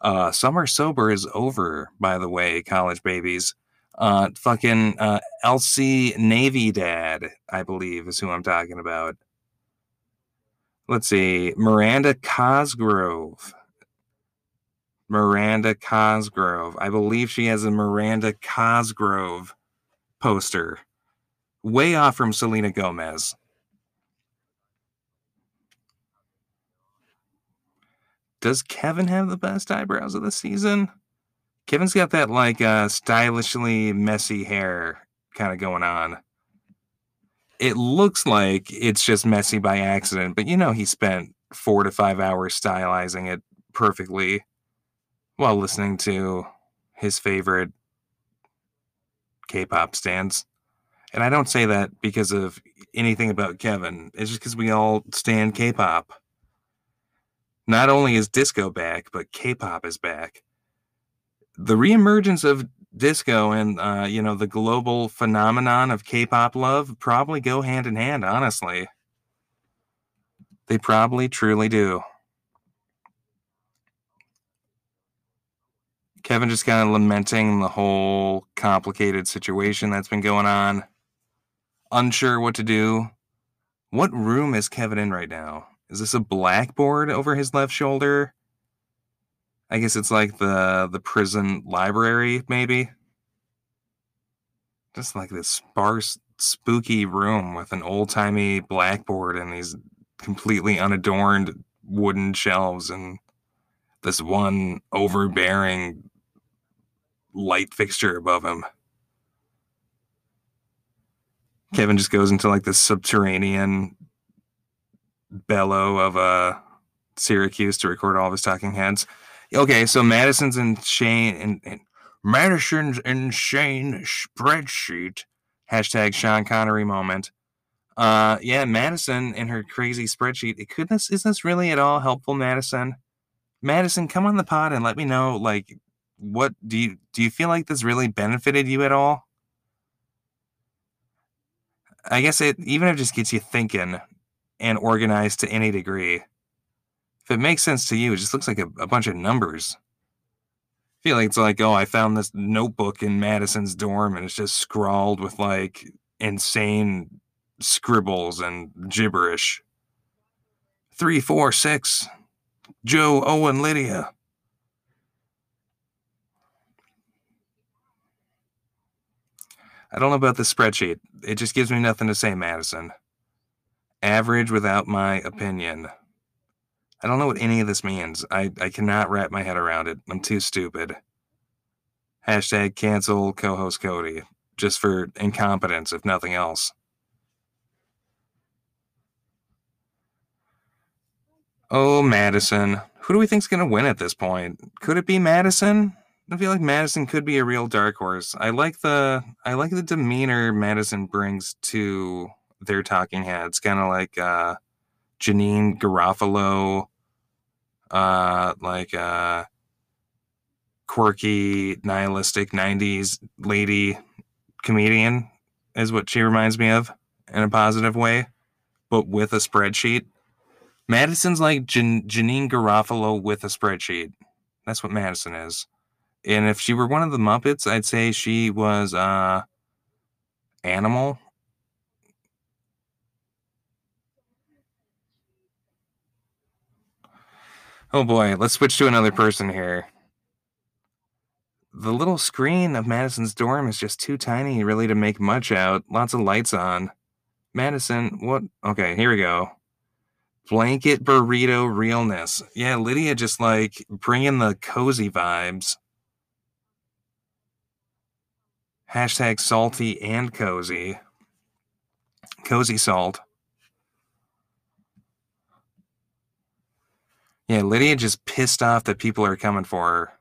Uh, Summer Sober is over, by the way, college babies. Uh, fucking uh, Elsie Navy Dad, I believe, is who I'm talking about. let's see, Miranda Cosgrove. Miranda Cosgrove. I believe she has a Miranda Cosgrove poster. Way off from Selena Gomez. Does Kevin have the best eyebrows of the season? Kevin's got that like uh stylishly messy hair kind of going on. It looks like it's just messy by accident, but you know he spent 4 to 5 hours stylizing it perfectly while listening to his favorite K-pop stands. And I don't say that because of anything about Kevin. It's just because we all stand K-pop. Not only is disco back, but K-pop is back. The reemergence of disco and uh, you know the global phenomenon of K-pop love probably go hand in hand. Honestly, they probably truly do. Kevin just kind of lamenting the whole complicated situation that's been going on. Unsure what to do. What room is Kevin in right now? Is this a blackboard over his left shoulder? I guess it's like the the prison library, maybe. Just like this sparse, spooky room with an old timey blackboard and these completely unadorned wooden shelves and this one overbearing light fixture above him. Kevin just goes into like the subterranean bellow of uh Syracuse to record all of his talking heads. Okay, so Madison's and Shane and, Madison's and Shane spreadsheet. Hashtag Sean Connery moment. Uh yeah, Madison and her crazy spreadsheet. It Could this is this really at all helpful, Madison? Madison, come on the pod and let me know like what do you do you feel like this really benefited you at all? I guess it even if it just gets you thinking and organized to any degree. If it makes sense to you, it just looks like a, a bunch of numbers. I feel like it's like, oh, I found this notebook in Madison's dorm and it's just scrawled with like insane scribbles and gibberish. Three, four, six. Joe, Owen, Lydia. I don't know about the spreadsheet. It just gives me nothing to say, Madison. Average without my opinion. I don't know what any of this means. I, I cannot wrap my head around it. I'm too stupid. Hashtag cancel co host Cody. Just for incompetence, if nothing else. Oh, Madison. Who do we think's going to win at this point? Could it be Madison? I feel like Madison could be a real dark horse. I like the I like the demeanor Madison brings to their talking heads, kind of like uh Janeane Garofalo, uh like uh quirky, nihilistic 90s lady comedian is what she reminds me of in a positive way, but with a spreadsheet. Madison's like Jan- Janeane Garofalo with a spreadsheet. That's what Madison is and if she were one of the Muppets, I'd say she was uh animal. Oh boy, let's switch to another person here. The little screen of Madison's dorm is just too tiny, really, to make much out. Lots of lights on. Madison, what? Okay, here we go. Blanket burrito realness. Yeah, Lydia just like bringing the cozy vibes. Hashtag salty and cozy. Cozy salt. Yeah, Lydia just pissed off that people are coming for her.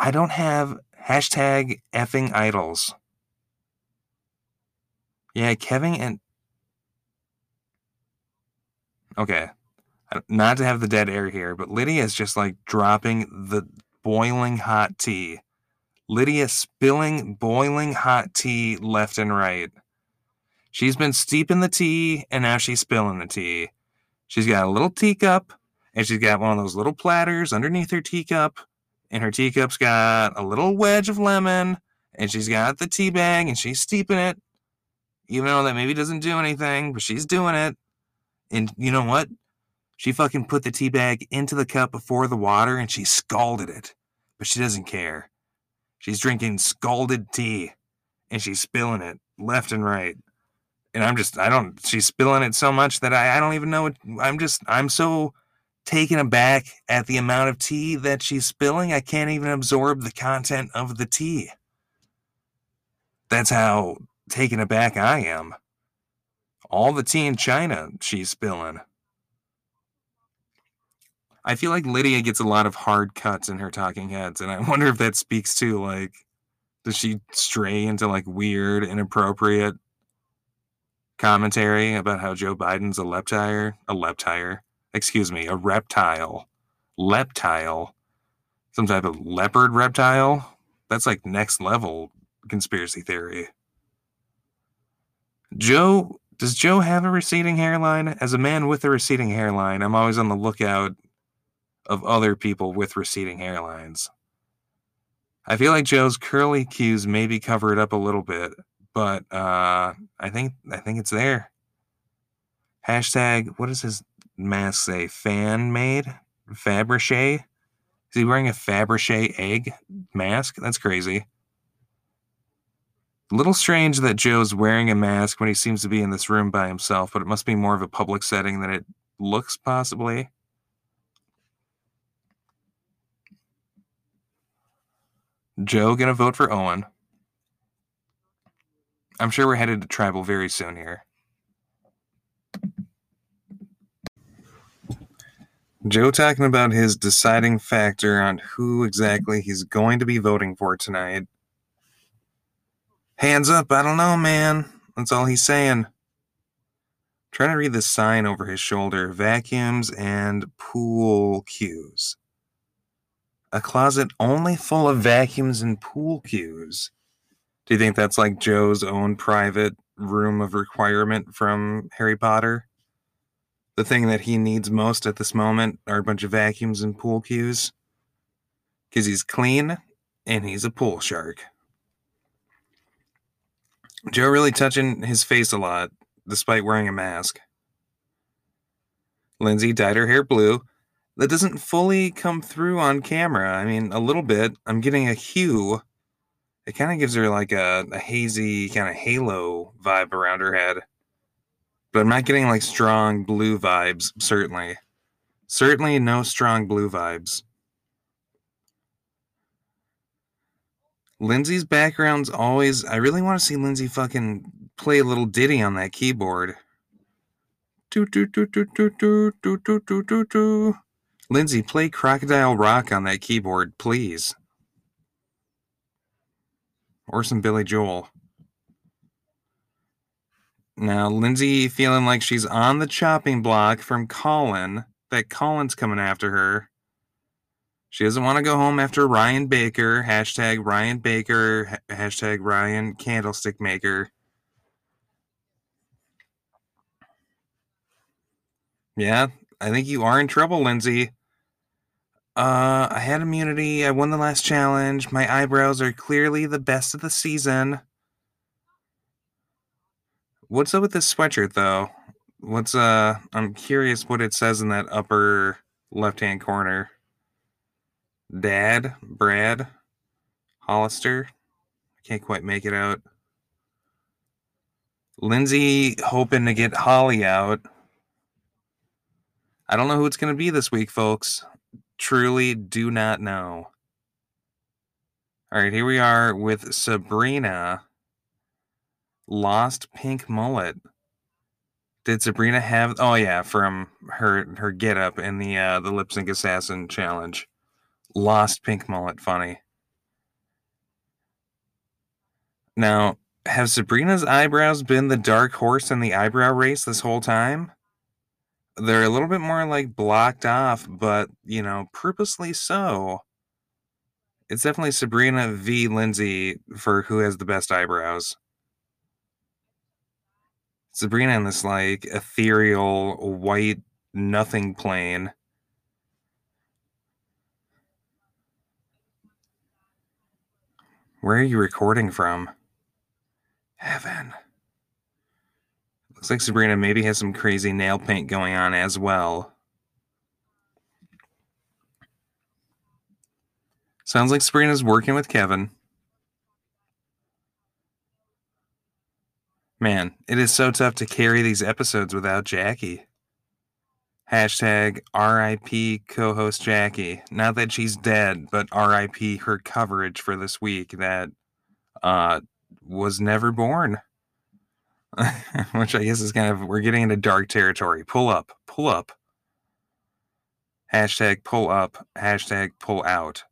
I don't have hashtag effing idols. Yeah, Kevin and. Okay. Not to have the dead air here, but Lydia is just like dropping the boiling hot tea Lydia spilling boiling hot tea left and right. She's been steeping the tea and now she's spilling the tea. She's got a little teacup and she's got one of those little platters underneath her teacup. And her teacup's got a little wedge of lemon and she's got the tea bag and she's steeping it. Even though that maybe doesn't do anything, but she's doing it. And you know what? She fucking put the tea bag into the cup before the water and she scalded it. But she doesn't care. She's drinking scalded tea and she's spilling it left and right. And I'm just, I don't, she's spilling it so much that I, I don't even know what, I'm just, I'm so taken aback at the amount of tea that she's spilling. I can't even absorb the content of the tea. That's how taken aback I am. All the tea in China she's spilling. I feel like Lydia gets a lot of hard cuts in her talking heads, and I wonder if that speaks to like, does she stray into like weird, inappropriate commentary about how Joe Biden's a leptire, a leptire, excuse me, a reptile, leptile, some type of leopard reptile? That's like next level conspiracy theory. Joe, does Joe have a receding hairline? As a man with a receding hairline, I'm always on the lookout of other people with receding hairlines. I feel like Joe's curly cues maybe cover it up a little bit, but uh, I think I think it's there. Hashtag what does his mask say? Fan made? Fabergé? Is he wearing a Fabergé egg mask? That's crazy. A little strange that Joe's wearing a mask when he seems to be in this room by himself, but it must be more of a public setting than it looks, possibly. Joe gonna vote for Owen. I'm sure we're headed to tribal very soon here. Joe talking about his deciding factor on who exactly he's going to be voting for tonight. Hands up, I don't know, man. That's all he's saying. trying to read the sign over his shoulder vacuums and pool cues. A closet only full of vacuums and pool cues. Do you think that's like Joe's own private room of requirement from Harry Potter? The thing that he needs most at this moment are a bunch of vacuums and pool cues? Because he's clean and he's a pool shark. Joe really touching his face a lot, despite wearing a mask. Lindsay dyed her hair blue. That doesn't fully come through on camera. I mean, a little bit. I'm getting a hue. It kind of gives her like a, a hazy kind of halo vibe around her head. But I'm not getting like strong blue vibes, certainly. Certainly no strong blue vibes. Lindsay's background's always. I really want to see Lindsay fucking play a little ditty on that keyboard. Do do do do do do do do do do. Lindsay, play Crocodile Rock on that keyboard, please. Or some Billy Joel. Now, Lindsay feeling like she's on the chopping block from Colin, that Colin's coming after her. She doesn't want to go home after Ryan Baker. Hashtag Ryan Baker. Hashtag Ryan Candlestick Maker. Yeah, I think you are in trouble, Lindsay. Uh, I had immunity. I won the last challenge. My eyebrows are clearly the best of the season. What's up with this sweatshirt, though? What's, uh, I'm curious what it says in that upper left hand corner. Dad, Brad, Hollister. I can't quite make it out. Lindsay hoping to get Holly out. I don't know who it's going to be this week, folks. Truly do not know. All right, here we are with Sabrina. Lost pink mullet. Did Sabrina have? Oh yeah, from her her get up in the uh, the lip sync assassin challenge. Lost pink mullet funny. Now, have Sabrina's eyebrows been the dark horse in the eyebrow race this whole time? They're a little bit more like blocked off, but you know, purposely so. It's definitely Sabrina v. Lindsay for who has the best eyebrows. Sabrina in this like ethereal white nothing plane Where are you recording from? Heaven. Looks like Sabrina maybe has some crazy nail paint going on as well. Sounds like Sabrina's working with Kevin. Man, it is so tough to carry these episodes without Jackie. Hashtag RIP co host Jackie. Not that she's dead, but RIP her coverage for this week that uh, was never born. [LAUGHS] Which I guess is kind of, we're getting into dark territory. Pull up, pull up. Hashtag pull up, hashtag pull out.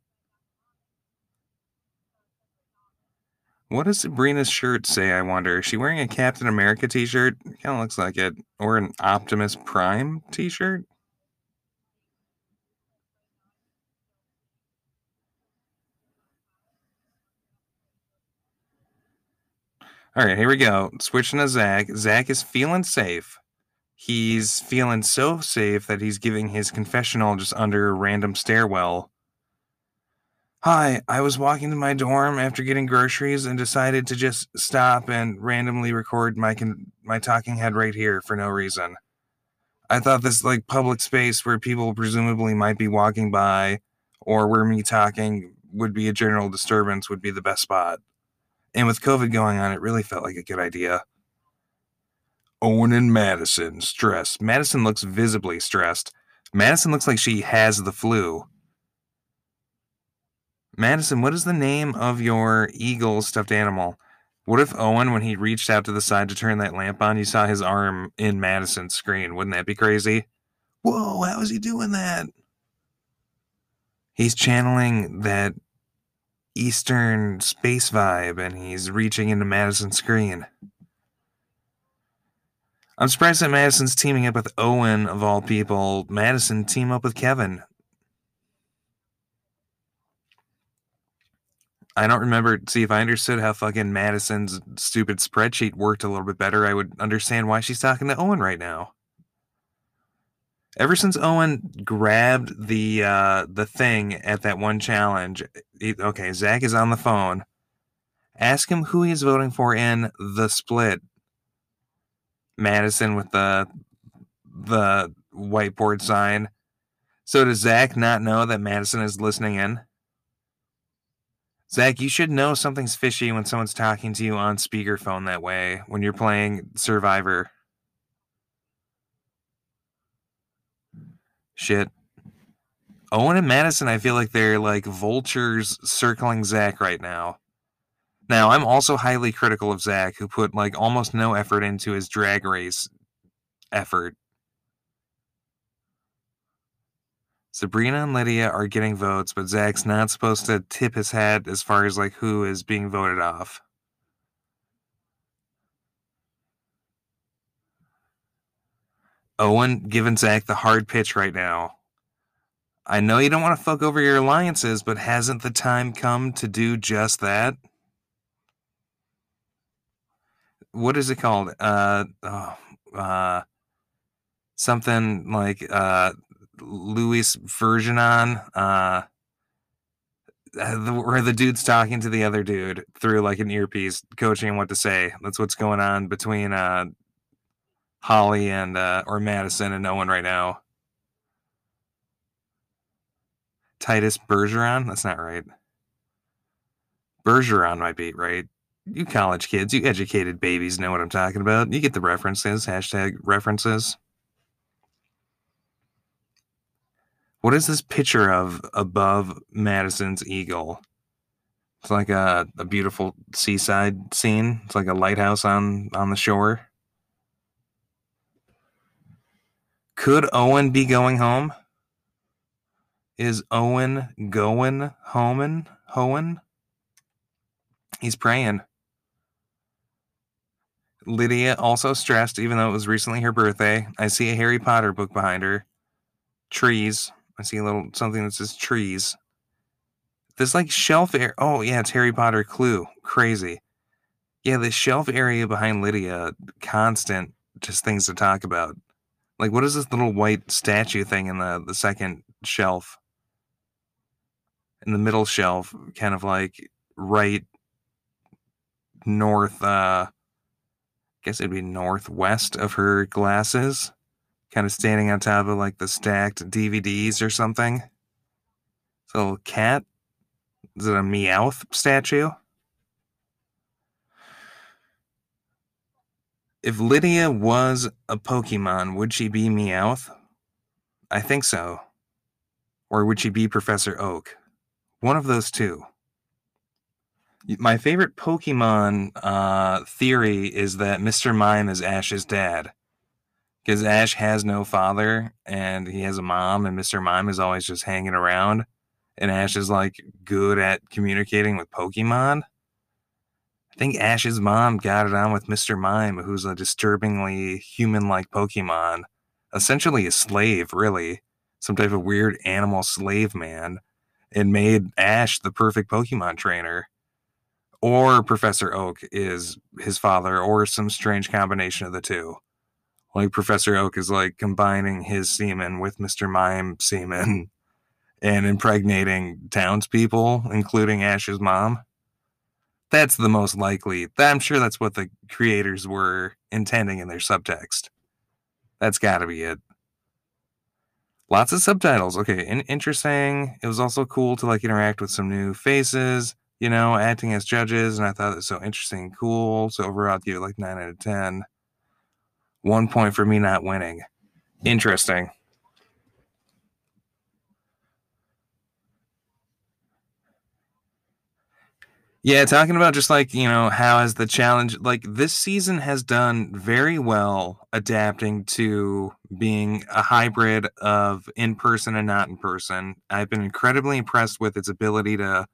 What does Sabrina's shirt say, I wonder? Is she wearing a Captain America t shirt? Kind of looks like it. Or an Optimus Prime t shirt? All right, here we go. Switching to Zach. Zach is feeling safe. He's feeling so safe that he's giving his confessional just under a random stairwell Hi, I was walking to my dorm after getting groceries and decided to just stop and randomly record my con- my talking head right here for no reason. I thought this like public space where people presumably might be walking by or where me talking would be a general disturbance would be the best spot. And with COVID going on, it really felt like a good idea. Owen and Madison stressed. Madison looks visibly stressed. Madison looks like she has the flu. Madison, what is the name of your eagle stuffed animal? What if Owen, when he reached out to the side to turn that lamp on, you saw his arm in Madison's screen? Wouldn't that be crazy? Whoa, how is he doing that? He's channeling that Eastern space vibe and he's reaching into Madison's screen. I'm surprised that Madison's teaming up with Owen, of all people. Madison team up with Kevin. I don't remember. See, if I understood how fucking Madison's stupid spreadsheet worked a little bit better, I would understand why she's talking to Owen right now. Ever since Owen grabbed the uh, the thing at that one challenge, he, okay, Zach is on the phone. Ask him who he's voting for in the split. Madison with the the whiteboard sign. So does Zach not know that Madison is listening in? Zach, you should know something's fishy when someone's talking to you on speakerphone that way when you're playing Survivor. Shit. Owen and Madison, I feel like they're like vultures circling Zach right now. Now, I'm also highly critical of Zach, who put like almost no effort into his drag race effort. Sabrina and Lydia are getting votes, but Zach's not supposed to tip his hat as far as like who is being voted off. Owen giving Zach the hard pitch right now. I know you don't want to fuck over your alliances, but hasn't the time come to do just that? What is it called? Uh, oh, uh, something like uh, Luis Versionon, uh, the, where the dude's talking to the other dude through like an earpiece, coaching him what to say. That's what's going on between uh, Holly and uh, or Madison and no one right now. Titus Bergeron? That's not right. Bergeron might be right. You college kids, you educated babies know what I'm talking about. You get the references, hashtag references. What is this picture of above Madison's eagle? It's like a, a beautiful seaside scene. It's like a lighthouse on on the shore. Could Owen be going home? Is Owen going home? Hoen? He's praying. Lydia also stressed, even though it was recently her birthday. I see a Harry Potter book behind her. Trees. I see a little something that says trees. This like shelf area. Oh yeah, it's Harry Potter clue. Crazy. Yeah, the shelf area behind Lydia, constant just things to talk about. Like what is this little white statue thing in the the second shelf? In the middle shelf, kind of like right north uh I guess it'd be northwest of her glasses, kind of standing on top of like the stacked DVDs or something. It's a little cat. Is it a Meowth statue? If Lydia was a Pokemon, would she be Meowth? I think so. Or would she be Professor Oak? One of those two. My favorite Pokemon uh, theory is that Mr. Mime is Ash's dad. Because Ash has no father and he has a mom, and Mr. Mime is always just hanging around. And Ash is like good at communicating with Pokemon. I think Ash's mom got it on with Mr. Mime, who's a disturbingly human like Pokemon. Essentially a slave, really. Some type of weird animal slave man. And made Ash the perfect Pokemon trainer. Or Professor Oak is his father, or some strange combination of the two. Like Professor Oak is like combining his semen with Mr. Mime semen [LAUGHS] and impregnating townspeople, including Ash's mom that's the most likely. I'm sure that's what the creators were intending in their subtext. That's got to be it. Lots of subtitles. Okay, in- interesting. It was also cool to like interact with some new faces, you know, acting as judges, and I thought it was so interesting cool. So overall, I'd give it like nine out of ten. One point for me not winning. Interesting. Yeah, talking about just like, you know, how has the challenge like this season has done very well adapting to being a hybrid of in person and not in person. I've been incredibly impressed with its ability to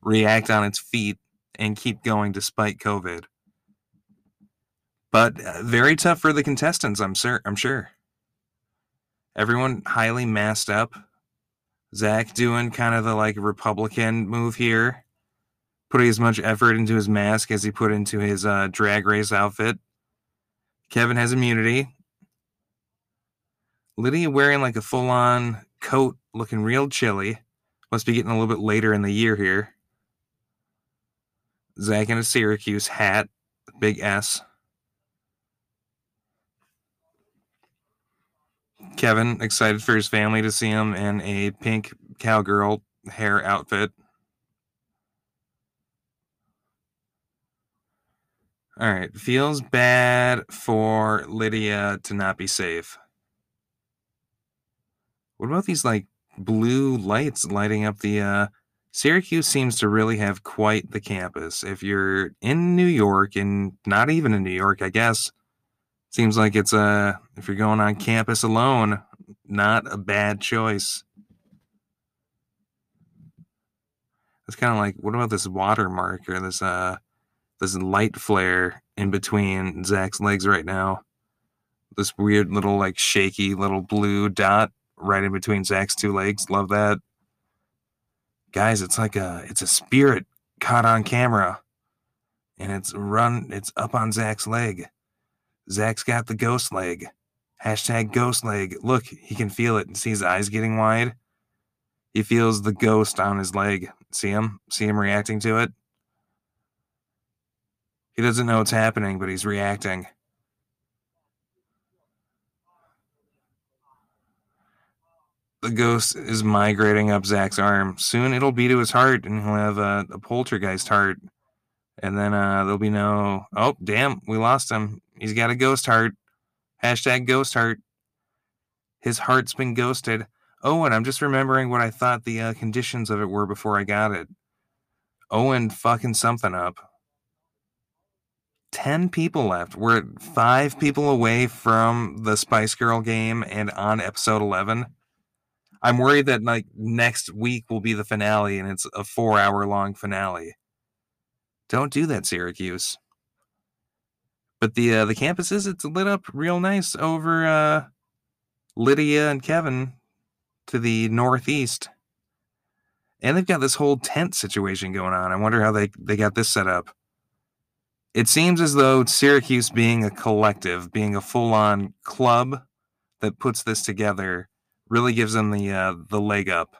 react on its feet and keep going despite COVID. But uh, very tough for the contestants, I'm sure. I'm sure. Everyone highly masked up. Zach doing kind of the like Republican move here putting as much effort into his mask as he put into his uh, drag race outfit. Kevin has immunity. Lydia wearing like a full on coat, looking real chilly. Must be getting a little bit later in the year here. Zach in a Syracuse hat, big S. Kevin excited for his family to see him in a pink cowgirl hair outfit. All right. Feels bad for Lydia to not be safe. What about these like blue lights lighting up the uh Syracuse seems to really have quite the campus. If you're in New York and not even in New York, I guess seems like it's a uh, if you're going on campus alone, not a bad choice. It's kind of like what about this watermark or this uh this light flare in between Zach's legs right now. This weird little like shaky little blue dot right in between Zach's two legs. Love that. Guys, it's like a it's a spirit caught on camera. And it's run it's up on Zach's leg. Zach's got the ghost leg. Hashtag ghost leg. Look, he can feel it and see his eyes getting wide. He feels the ghost on his leg. See him? See him reacting to it? He doesn't know what's happening, but he's reacting. The ghost is migrating up Zach's arm. Soon it'll be to his heart, and he'll have a, a poltergeist heart. And then uh, there'll be no, oh, damn, we lost him. He's got a ghost heart. Hashtag ghost heart. His heart's been ghosted. And I'm just remembering what I thought the uh, conditions of it were before I got it. Owen fucking something up. 10 people left. We're five people away from the Spice Girl game and on episode 11. I'm worried that like next week will be the finale and it's a four hour long finale. Don't do that, Syracuse. But the uh, the campuses, it's lit up real nice over uh, Lydia and Kevin to the northeast. And they've got this whole tent situation going on. I wonder how they, they got this set up it seems as though Syracuse being a collective, being a full-on club that puts this together, really gives them the uh, the leg up.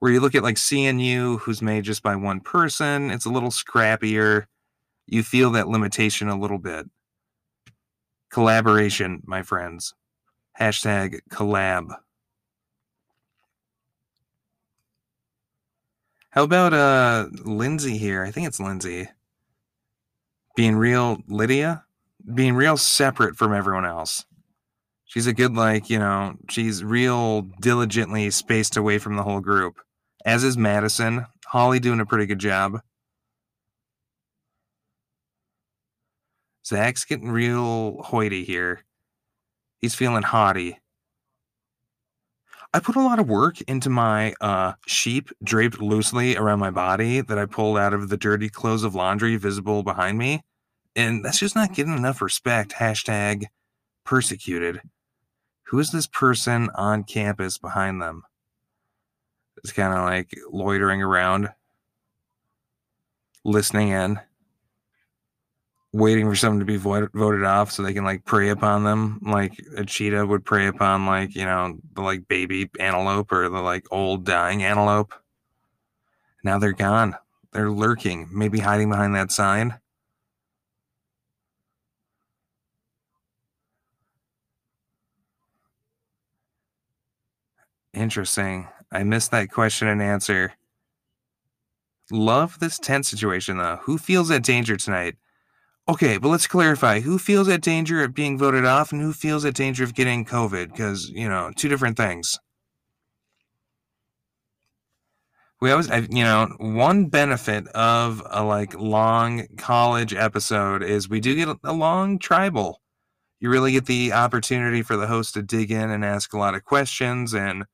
Where you look at like CNU, who's made just by one person, it's a little scrappier. you feel that limitation a little bit. Collaboration, my friends. Hashtag collab. How about uh Lindsay here? I think it's Lindsay. Being real Lydia? Being real separate from everyone else. She's a good, like, you know, she's real diligently spaced away from the whole group. As is Madison. Holly doing a pretty good job. Zach's getting real hoity here. He's feeling haughty. I put a lot of work into my uh, sheep draped loosely around my body that I pulled out of the dirty clothes of laundry visible behind me. And that's just not getting enough respect. Hashtag persecuted. Who is this person on campus behind them? It's kind of like loitering around, listening in waiting for someone to be voted voted off so they can like prey upon them. Like a cheetah would prey upon like you know the like baby antelope or the like old dying antelope. Now they're gone. They're lurking maybe hiding behind that sign. Interesting. I missed that question and answer. Love this tent situation though. Who feels that danger tonight Okay, but let's clarify who feels at danger of being voted off and who feels at danger of getting COVID because, you know, two different things. We always, you know, one benefit of a like long college episode is we do get a long tribal. You really get the opportunity for the host to dig in and ask a lot of questions and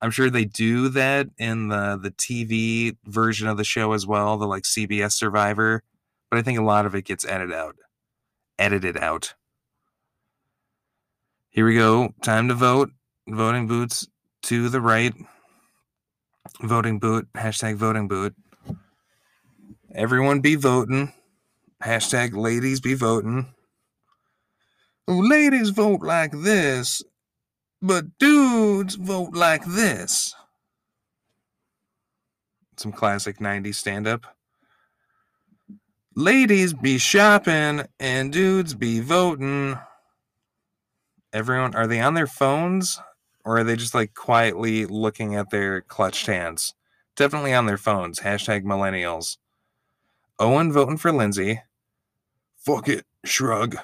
I'm sure they do that in the the TV version of the show as well, the like CBS Survivor but I think a lot of it gets edited out. Edited out. Here we go. Time to vote. Voting boots to the right. Voting boot. Hashtag voting boot. Everyone be voting. Hashtag ladies be voting. ladies vote like this, but dudes vote like this. Some classic 90s stand up ladies be shopping and dudes be voting. Everyone, are they on their phones or are they just like quietly looking at their clutched hands? Definitely on their phones. Hashtag millennials. Owen voting for Lindsay. Fuck it. Shrug.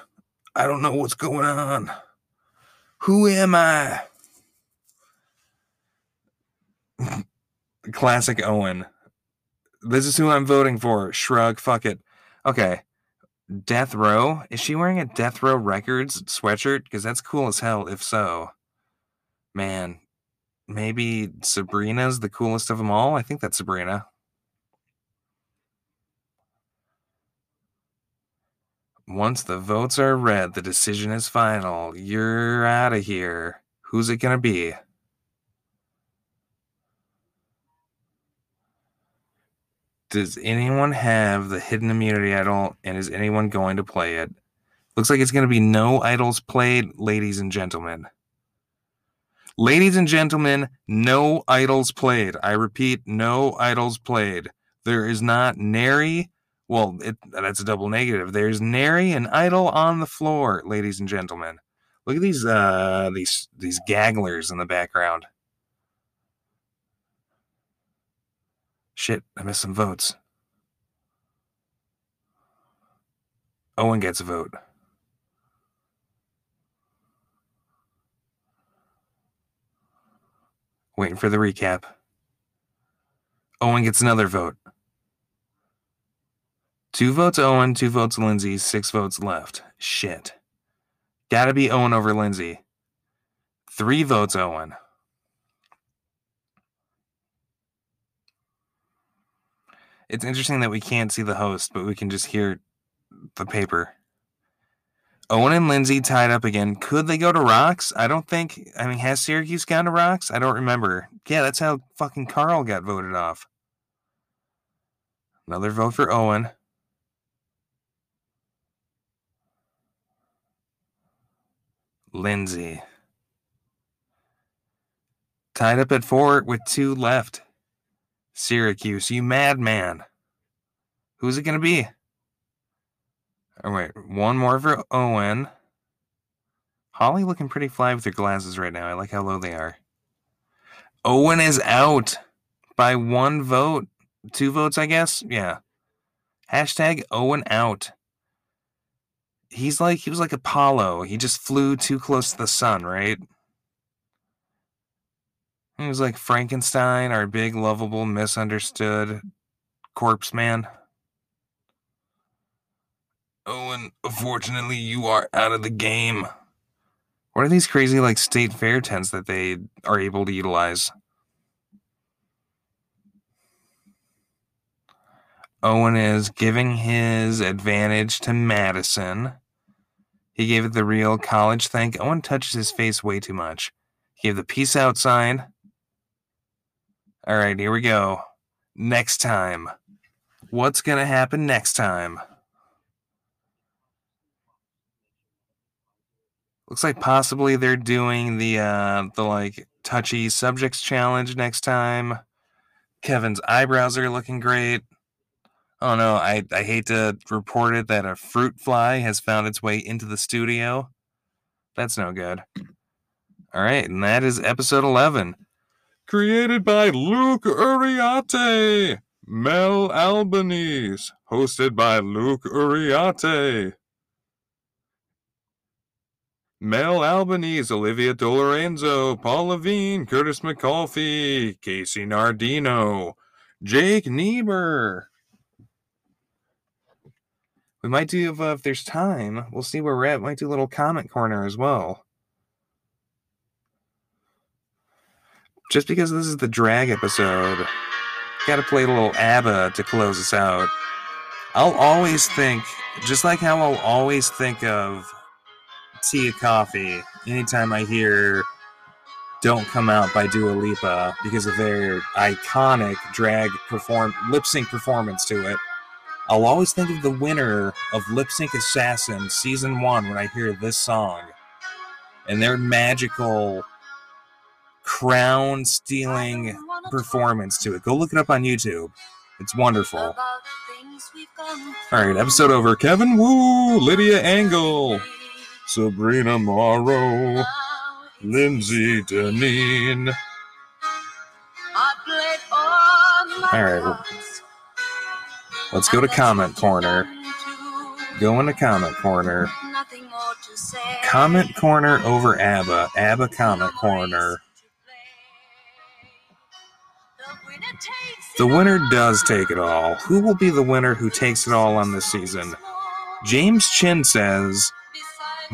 I don't know what's going on. Who am I? [LAUGHS] Classic Owen. This is who I'm voting for. Shrug. Fuck it. Okay. Death Row. Is she wearing a Death Row Records sweatshirt? Because that's cool as hell, if so. Man, maybe Sabrina's the coolest of them all. I think that's Sabrina. Once the votes are read, the decision is final. You're out of here. Who's it going to be? Does anyone have the hidden immunity idol and is anyone going to play it? Looks like it's going to be no idols played, ladies and gentlemen. Ladies and gentlemen, no idols played. I repeat, no idols played. There is not nary, well, it, that's a double negative. There's nary an idol on the floor, ladies and gentlemen. Look at these uh these these gagglers in the background. Shit, I missed some votes. Owen gets a vote. Waiting for the recap. Owen gets another vote. Two votes Owen, two votes Lindsay, six votes left. Shit. Gotta be Owen over Lindsay. Three votes Owen. It's interesting that we can't see the host, but we can just hear the paper. Owen and Lindsay tied up again. Could they go to Rocks? I don't think. I mean, has Syracuse gone to Rocks? I don't remember. Yeah, that's how fucking Carl got voted off. Another vote for Owen. Lindsay. Tied up at four with two left. Syracuse, you madman. Who's it going to be? Oh, All right, one more for Owen. Holly looking pretty fly with her glasses right now. I like how low they are. Owen is out by one vote. Two votes, I guess. Yeah. Hashtag Owen out. He's like he was like Apollo. He just flew too close to the sun, right? He was like Frankenstein, our big, lovable, misunderstood corpse man. Owen, unfortunately, you are out of the game. What are these crazy, like, state fair tents that they are able to utilize? Owen is giving his advantage to Madison. He gave it the real college thank. Owen touches his face way too much. He gave the peace out sign. All right, here we go. Next time. What's going to happen next time? Looks like possibly they're doing the uh the like touchy subjects challenge next time. Kevin's eyebrows are looking great. Oh no, I, I hate to report it that a fruit fly has found its way into the studio. That's no good. All right, and that is episode 11. Created by Luke Uriarte, Mel Albanese, hosted by Luke Uriarte. Mel Albanese, Olivia Dolorenzo, Paul Levine, Curtis McAulphy, Casey Nardino, Jake Niebuhr. We might do, if, uh, if there's time, we'll see where we're at. Might do a little comment corner as well. Just because this is the drag episode, gotta play a little ABBA to close us out. I'll always think, just like how I'll always think of tea or coffee anytime I hear Don't Come Out by Dua Lipa because of their iconic drag perform lip sync performance to it. I'll always think of the winner of Lip Sync Assassin season one when I hear this song and their magical crown stealing performance to it. Go look it up on YouTube. It's wonderful. All right, episode over. Kevin Wu, Lydia Angle, Sabrina Morrow, Lindsay Deneen. All right, let's go to comment corner. Go into comment corner. Comment corner over ABBA. ABBA comment corner. The winner does take it all. Who will be the winner who takes it all on this season? James Chin says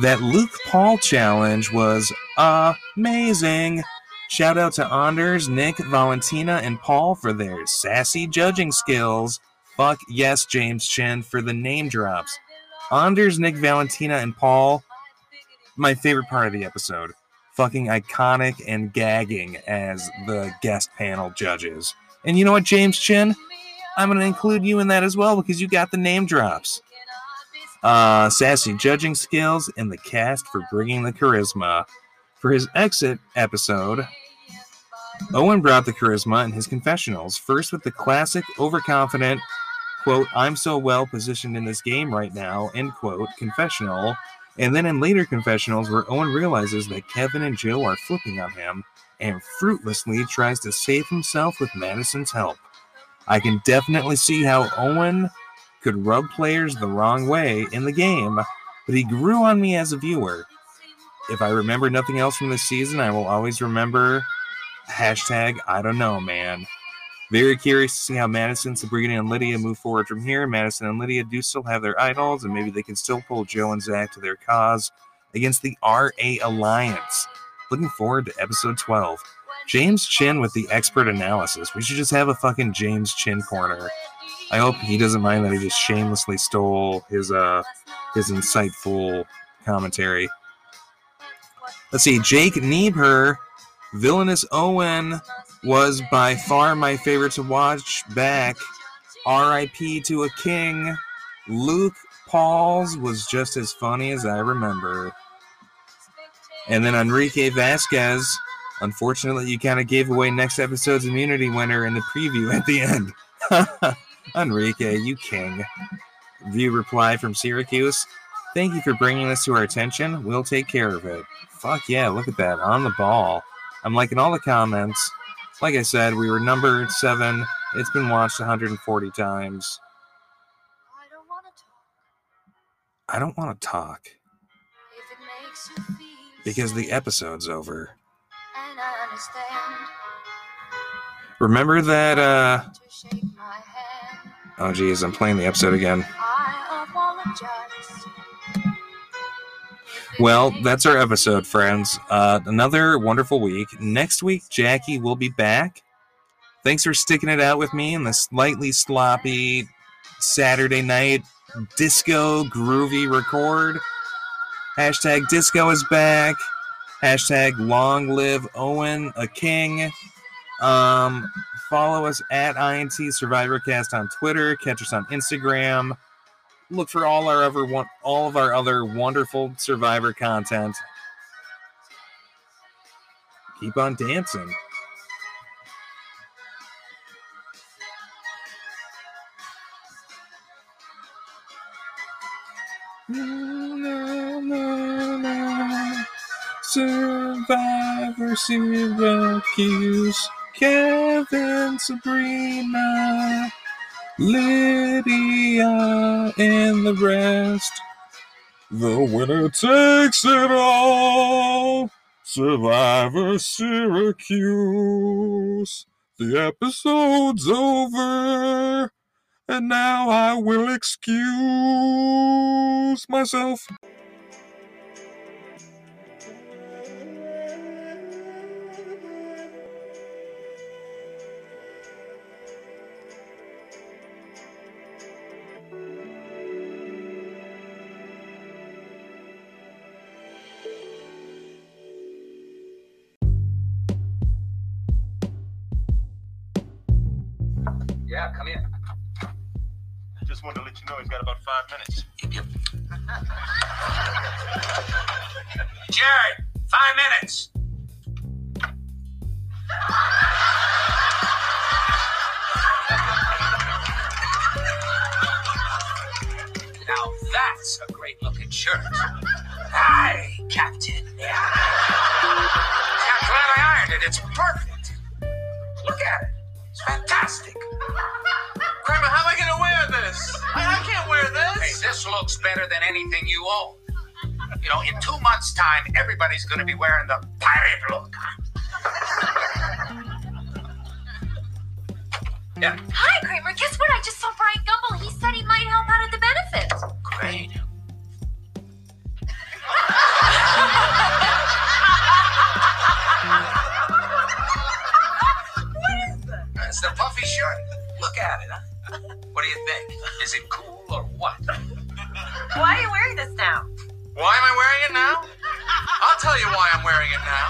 that Luke Paul challenge was amazing. Shout out to Anders, Nick, Valentina, and Paul for their sassy judging skills. Fuck yes, James Chin, for the name drops. Anders, Nick, Valentina, and Paul, my favorite part of the episode. Fucking iconic and gagging as the guest panel judges. And you know what, James Chin? I'm going to include you in that as well because you got the name drops. Uh, sassy judging skills and the cast for bringing the charisma. For his exit episode, Owen brought the charisma in his confessionals, first with the classic overconfident, quote, I'm so well positioned in this game right now, end quote, confessional, and then in later confessionals where Owen realizes that Kevin and Joe are flipping on him and fruitlessly tries to save himself with Madison's help. I can definitely see how Owen could rub players the wrong way in the game, but he grew on me as a viewer. If I remember nothing else from this season, I will always remember hashtag I don't know, man. Very curious to see how Madison, Sabrina, and Lydia move forward from here. Madison and Lydia do still have their idols, and maybe they can still pull Joe and Zach to their cause against the RA Alliance. Looking forward to episode 12. James Chin with the expert analysis. We should just have a fucking James Chin corner. I hope he doesn't mind that he just shamelessly stole his uh his insightful commentary. Let's see, Jake Niebuhr, Villainous Owen was by far my favorite to watch back. R.I.P. to a king. Luke Paul's was just as funny as I remember. And then Enrique Vasquez. Unfortunately, you kind of gave away next episode's immunity winner in the preview at the end. [LAUGHS] Enrique, you king. View reply from Syracuse. Thank you for bringing this to our attention. We'll take care of it. Fuck yeah, look at that. On the ball. I'm liking all the comments. Like I said, we were number seven. It's been watched 140 times. I don't want to talk I don't want to talk if it makes you feel because the episode's over. and I understand. Remember that, uh. To shake my hand, Oh, geez, I'm playing the episode again. I apologize. If it Well, that's our episode, friends. Uh, another wonderful week. Next week, Jackie will be back. Thanks for sticking it out with me in the slightly sloppy Saturday night disco groovy record. Hashtag disco is back. Hashtag long live Owen, a king. Um, follow us at INT SurvivorCast on Twitter. Catch us on Instagram. Look for all our other one, all of our other wonderful Survivor content. Keep on dancing. Survivor Syracuse, Kevin, Sabrina, Lydia, and the rest. The winner takes it all. Survivor Syracuse. The episode's over. And now I will excuse myself. He's got about five minutes. Jared, five minutes. Now that's a great looking shirt. Aye, Captain. Yeah. I'm glad I ironed it. It's perfect. Look at it. It's fantastic. I, I Hey, this. this looks better than anything you own. You know, in two months' time, everybody's going to be wearing the pirate look. Yeah, Hi, Kramer. Guess what? I just saw Bryant Gumbel. He said he might help out at the benefits. great. What is that? It's the puffy shirt. Look at it, huh? What do you think? Is it cool or what? [LAUGHS] Why are you wearing this now? Why am I wearing it now? I'll tell you why I'm wearing it now.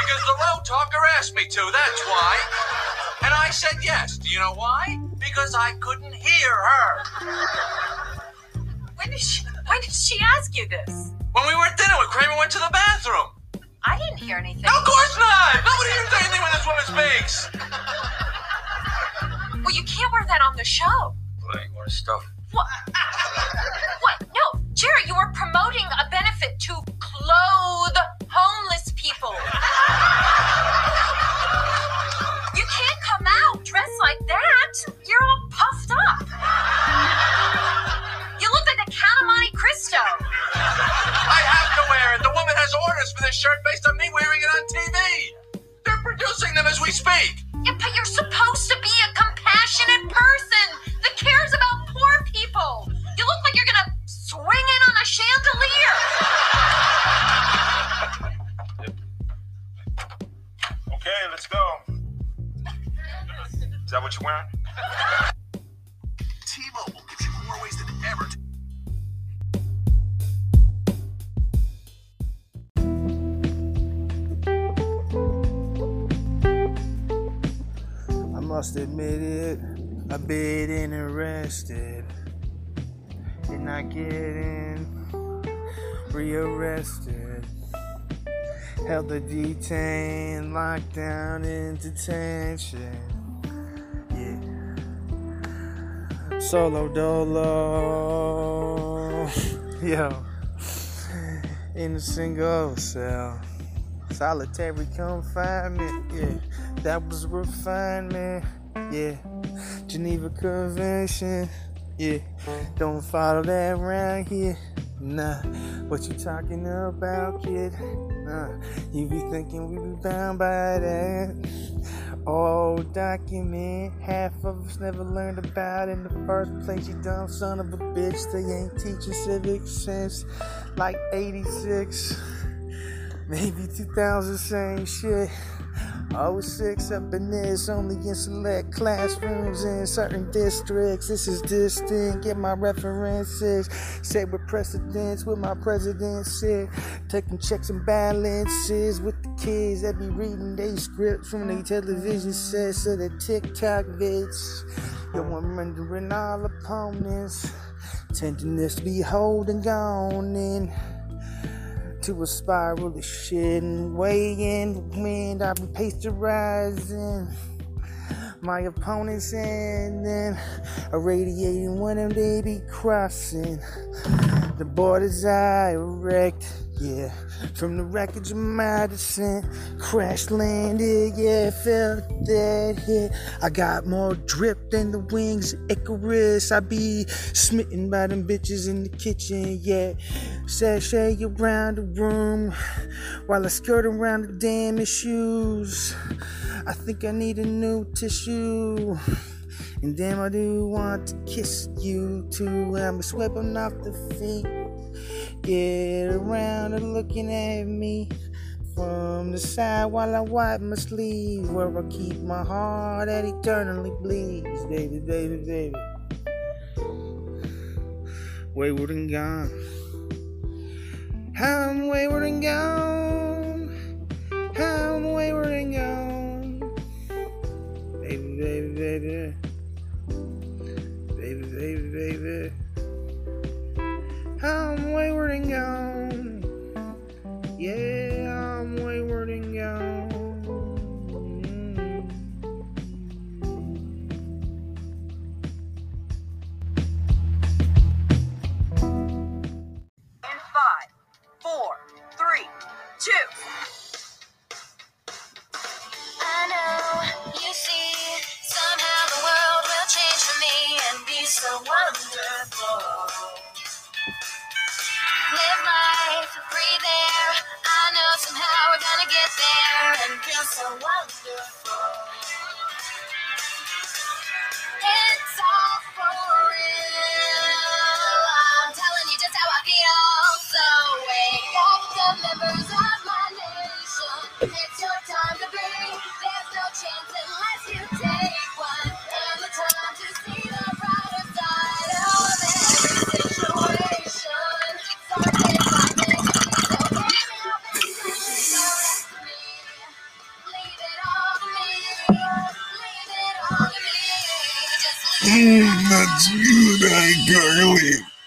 Because the road talker asked me to, that's why. And I said yes. Do you know why? Because I couldn't hear her. When did she? When did she ask you this? When we were at dinner when Kramer went to the bathroom. I didn't hear anything. No, of course not! Nobody hears anything when this woman speaks! Well, you can't wear that on the show. Playing more stuff. What? what? No, Jerry, you are promoting a benefit to clothe homeless people. You can't come out dressed like that. You're all puffed up. You look like the Count of Monte Cristo. I have to wear it. The woman has orders for this shirt based on me wearing it on TV. They're producing them as we speak. Yeah, but you're supposed to be a compassionate person chandelier. Okay, let's go. Is that what you're wearing? T-Mobile gives you more ways than ever to I must admit it, I've been interested in not getting rearrested. Held the detained, locked down in detention. Yeah. Solo dolo. [LAUGHS] Yo. In a single cell. Solitary confinement. Yeah. That was refinement. Yeah. Geneva Convention. Yeah. Don't follow that around here. Nah. What you talking about, kid? Nah. You be thinking we be bound by that. Old document, half of us never learned about in the first place. You dumb son of a bitch, they ain't teaching civics since like 86, maybe 2000, same shit. 06 up in this, only in select classrooms in certain districts. This is distinct, get my references. Set with precedence with my president said. Taking checks and balances with the kids that be reading they scripts from their television sets of the TikTok vids. Yo, I'm rendering all opponents. Tenderness to be holding on in to a spiral of shit and the wind. I be pasteurizing my opponents and then irradiating when them they be crossing the borders I erect. Yeah, from the wreckage of my descent, crash landed. Yeah, felt that hit. I got more drip than the wings of Icarus. I be smitten by them bitches in the kitchen. Yeah, sashay around the room while I skirt around the damn issues. I think I need a new tissue. And damn, I do want to kiss you too. I'm sweeping off the feet. Get around and looking at me from the side while I wipe my sleeve. Where I keep my heart that eternally bleeds. Baby, baby, baby. Wayward and gone. I'm wayward and gone. I'm wayward and gone. Baby, baby, baby. Baby, baby, baby. I'm wayward and gone. Yeah, I'm wayward and gone. In five, four, three, two. I know, you see, somehow the world will change for me and be so wonderful. Breathe there. I know somehow we're gonna get there and feel so wonderful. It's that's good, I garlic.